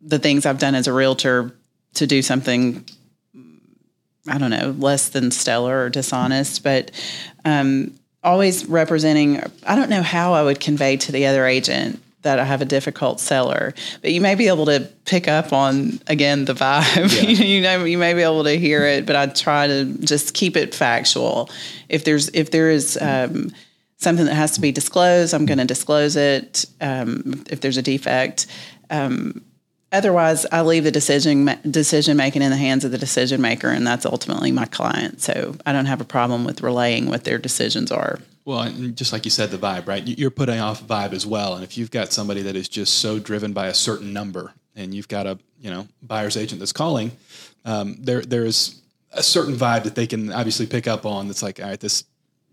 the things I've done as a realtor to do something I don't know less than stellar or dishonest, but um, always representing. I don't know how I would convey to the other agent that I have a difficult seller, but you may be able to pick up on again the vibe. you know, you may be able to hear it, but I try to just keep it factual. If there's if there is um, something that has to be disclosed, I'm going to disclose it. Um, if there's a defect. Um, otherwise, I leave the decision decision making in the hands of the decision maker, and that's ultimately my client. So I don't have a problem with relaying what their decisions are. Well, just like you said, the vibe, right? You- You're putting off vibe as well. And if you've got somebody that is just so driven by a certain number, and you've got a you know buyer's agent that's calling, um, there there is a certain vibe that they can obviously pick up on. That's like, all right, this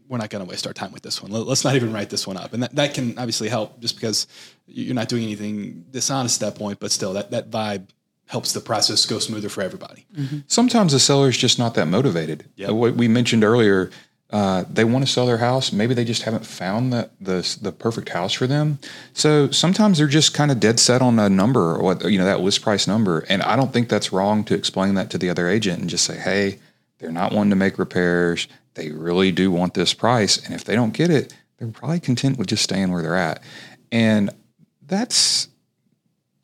we're not going to waste our time with this one. Let- Let's not even write this one up, and that, that can obviously help just because you're not doing anything dishonest at that point, but still that that vibe helps the process go smoother for everybody. Sometimes the seller is just not that motivated. Yep. What we mentioned earlier, uh, they want to sell their house. Maybe they just haven't found the, the the perfect house for them. So sometimes they're just kind of dead set on a number, or what you know that list price number. And I don't think that's wrong to explain that to the other agent and just say, hey, they're not wanting to make repairs. They really do want this price, and if they don't get it, they're probably content with just staying where they're at. And that's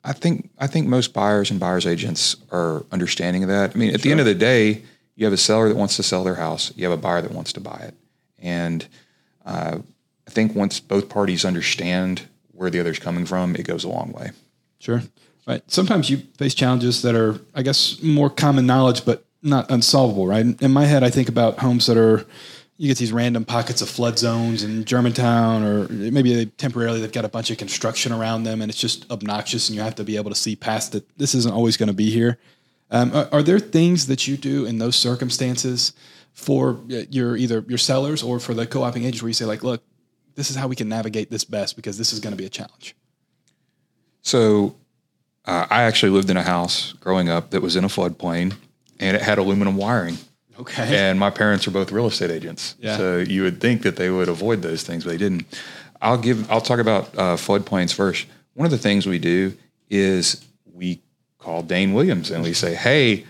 I think I think most buyers and buyers agents are understanding of that. I mean, at the end of the day, you have a seller that wants to sell their house, you have a buyer that wants to buy it, and uh, I think once both parties understand where the other's coming from, it goes a long way. Sure. Right. Sometimes you face challenges that are, I guess, more common knowledge, but not unsolvable, right? In my head, I think about homes that are, you get these random pockets of flood zones in Germantown, or maybe they temporarily they've got a bunch of construction around them and it's just obnoxious and you have to be able to see past it. This isn't always going to be here. Um, are, are there things that you do in those circumstances for your either your sellers or for the co-oping agents where you say like, look, this is how we can navigate this best because this is going to be a challenge? So uh, I actually lived in a house growing up that was in a floodplain and it had aluminum wiring. Okay. And my parents are both real estate agents. Yeah. So you would think that they would avoid those things, but they didn't. I'll give, I'll talk about uh, floodplains first. One of the things we do is we call Dane Williams and we say, Hey,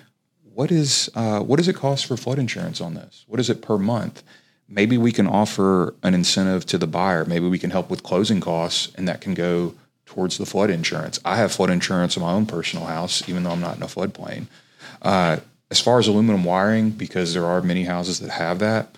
what is, uh, what does it cost for flood insurance on this? What is it per month? Maybe we can offer an incentive to the buyer. Maybe we can help with closing costs and that can go towards the flood insurance. I have flood insurance in my own personal house, even though I'm not in a floodplain. Uh, as far as aluminum wiring, because there are many houses that have that,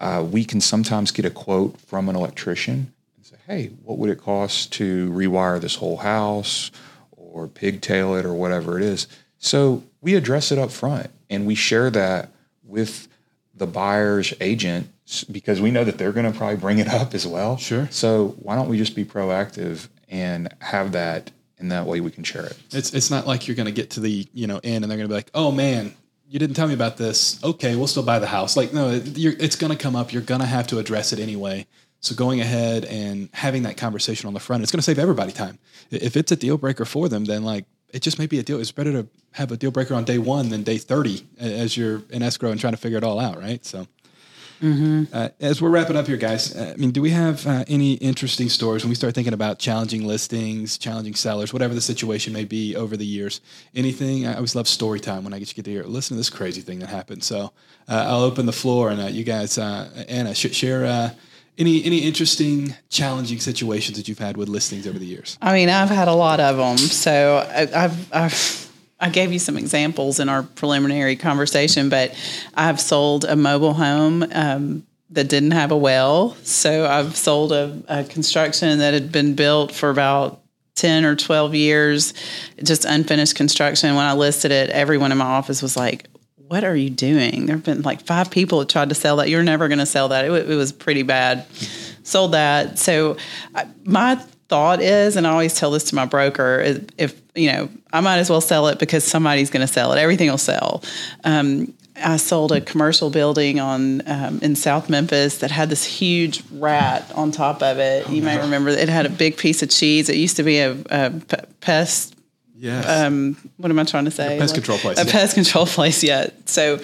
uh, we can sometimes get a quote from an electrician and say, hey, what would it cost to rewire this whole house or pigtail it or whatever it is? So we address it up front and we share that with the buyer's agent because we know that they're going to probably bring it up as well. Sure. So why don't we just be proactive and have that and that way we can share it. It's it's not like you're going to get to the you know end and they're going to be like, oh man, you didn't tell me about this. Okay, we'll still buy the house. Like no, it's going to come up. You're going to have to address it anyway. So going ahead and having that conversation on the front, it's going to save everybody time. If it's a deal breaker for them, then like it just may be a deal. It's better to have a deal breaker on day one than day thirty as you're in escrow and trying to figure it all out, right? So. Mm-hmm. Uh, as we're wrapping up here, guys, uh, I mean, do we have uh, any interesting stories when we start thinking about challenging listings, challenging sellers, whatever the situation may be over the years? Anything? I always love story time when I get you get to hear. Listen to this crazy thing that happened. So uh, I'll open the floor and uh, you guys, uh, Anna, sh- share any any interesting, challenging situations that you've had with listings over the years. I mean, I've had a lot of them. So I, I've I've I gave you some examples in our preliminary conversation, but I've sold a mobile home um, that didn't have a well. So I've sold a, a, construction that had been built for about 10 or 12 years, just unfinished construction. When I listed it, everyone in my office was like, what are you doing? There have been like five people that tried to sell that. You're never going to sell that. It, it, was pretty bad. Sold that. So I, my thought is, and I always tell this to my broker, if you know, I might as well sell it because somebody's going to sell it. Everything will sell. Um, I sold a commercial building on um, in South Memphis that had this huge rat on top of it. Oh, you may remember it had a big piece of cheese. It used to be a, a pest. Yes. Um, what am I trying to say? A pest control place. A yeah. pest control place. Yeah. So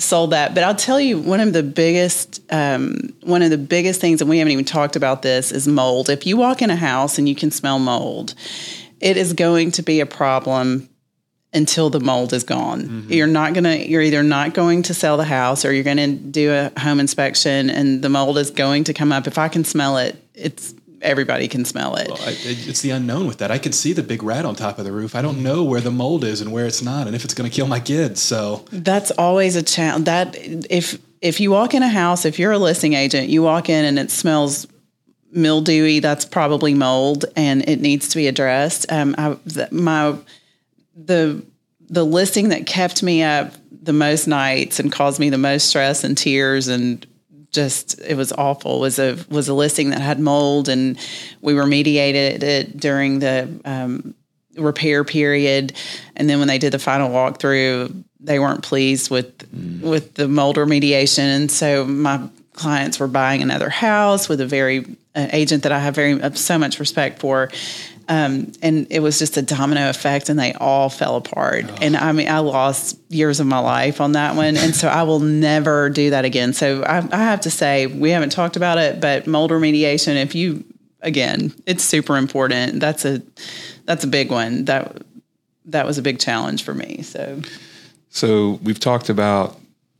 sold that. But I'll tell you, one of the biggest, um, one of the biggest things, and we haven't even talked about this, is mold. If you walk in a house and you can smell mold, it is going to be a problem until the mold is gone. Mm-hmm. You're not going to you're either not going to sell the house or you're going to do a home inspection and the mold is going to come up. If I can smell it, it's everybody can smell it. Well, I, it's the unknown with that. I can see the big rat on top of the roof. I don't know where the mold is and where it's not and if it's going to kill my kids. So That's always a challenge. That if if you walk in a house, if you're a listing agent, you walk in and it smells mildewy, that's probably mold, and it needs to be addressed. Um, I, the, my the the listing that kept me up the most nights and caused me the most stress and tears and just it was awful was a was a listing that had mold and we remediated it during the um, repair period and then when they did the final walkthrough they weren't pleased with mm. with the mold remediation and so my clients were buying another house with a very uh, agent that I have very uh, so much respect for. Um, and it was just a domino effect, and they all fell apart. Oh. And I mean, I lost years of my life on that one, and so I will never do that again. So I, I have to say, we haven't talked about it, but mold remediation. If you again, it's super important. That's a that's a big one. That that was a big challenge for me. So, so we've talked about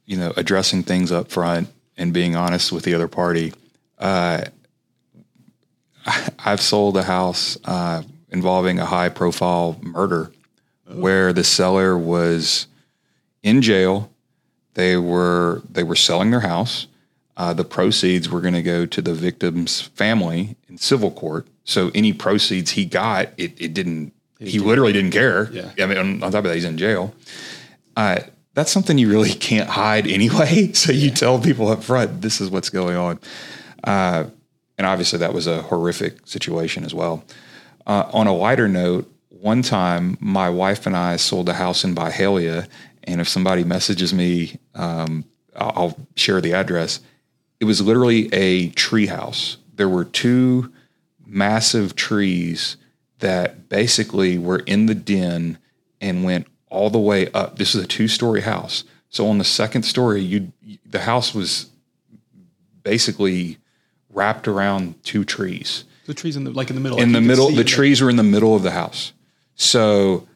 you know addressing things up front and being honest with the other party. Uh, I've sold a house uh, involving a high profile murder where the seller was in jail. They were they were selling their house. Uh, the proceeds were going to go to the victim's family in civil court. So any proceeds he got, it, it didn't. He literally didn't care. Yeah. I mean, on, on top of that, he's in jail. Uh, that's something you really can't hide anyway. So you tell people up front, this is what's going on. Uh, and obviously, that was a horrific situation as well. Uh, on a lighter note, one time my wife and I sold a house in Byhalia, and if somebody messages me, um, I'll, share the address. It was literally a tree house. There were two massive trees that basically were in the den and went all the way up. This is a two-story house. So on the second story, you the house was basically wrapped around two trees The trees in the like in the middle. in like the middle the trees were in the middle of the house so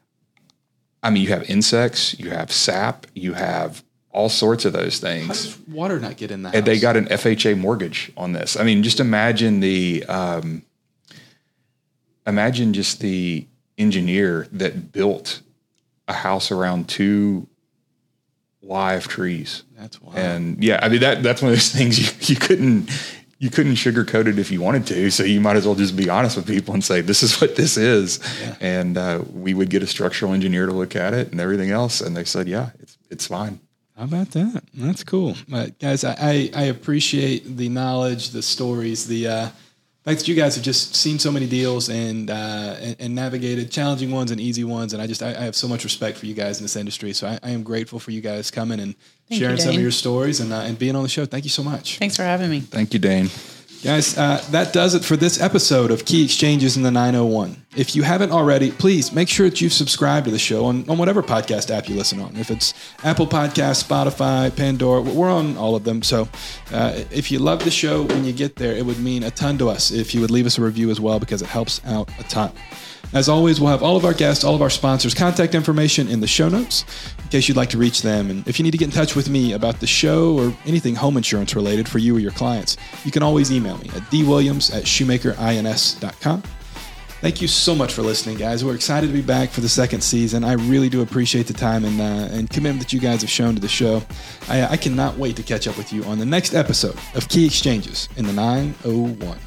i mean you have insects you have sap you have all sorts of those How things does water not get in that? and they got an fha mortgage on this i mean just imagine the um, imagine just the engineer that built a house around two live trees That's wild. and yeah, I mean that that's one of those things you, you couldn't you couldn't sugarcoat it if you wanted to. So you might as well just be honest with people and say this is what this is. And uh, we would get a structural engineer to look at it and everything else, and they said, yeah, it's it's fine. How about that? That's cool, but guys. I, I, I appreciate the knowledge, the stories, the uh, fact that you guys have just seen so many deals and, uh, and and navigated challenging ones and easy ones. And I just I, I have so much respect for you guys in this industry. So I, I am grateful for you guys coming and Thank you, sharing some of your stories and uh, and being on the show. Thank you so much. Thanks for having me. Thank you, Dane. Guys, uh, that does it for this episode of Key Exchanges in the 901. If you haven't already, please make sure that you've subscribed to the show on, on whatever podcast app you listen on. If it's Apple Podcast, Spotify, Pandora, we're on all of them. So uh, if you love the show when you get there, it would mean a ton to us if you would leave us a review as well because it helps out a ton. As always, we'll have all of our guests, all of our sponsors' contact information in the show notes in case you'd like to reach them. And if you need to get in touch with me about the show or anything home insurance related for you or your clients, you can always email me at dwilliams at shoemakerins.com. Thank you so much for listening, guys. We're excited to be back for the second season. I really do appreciate the time and, uh, and commitment that you guys have shown to the show. I, I cannot wait to catch up with you on the next episode of Key Exchanges in the 901.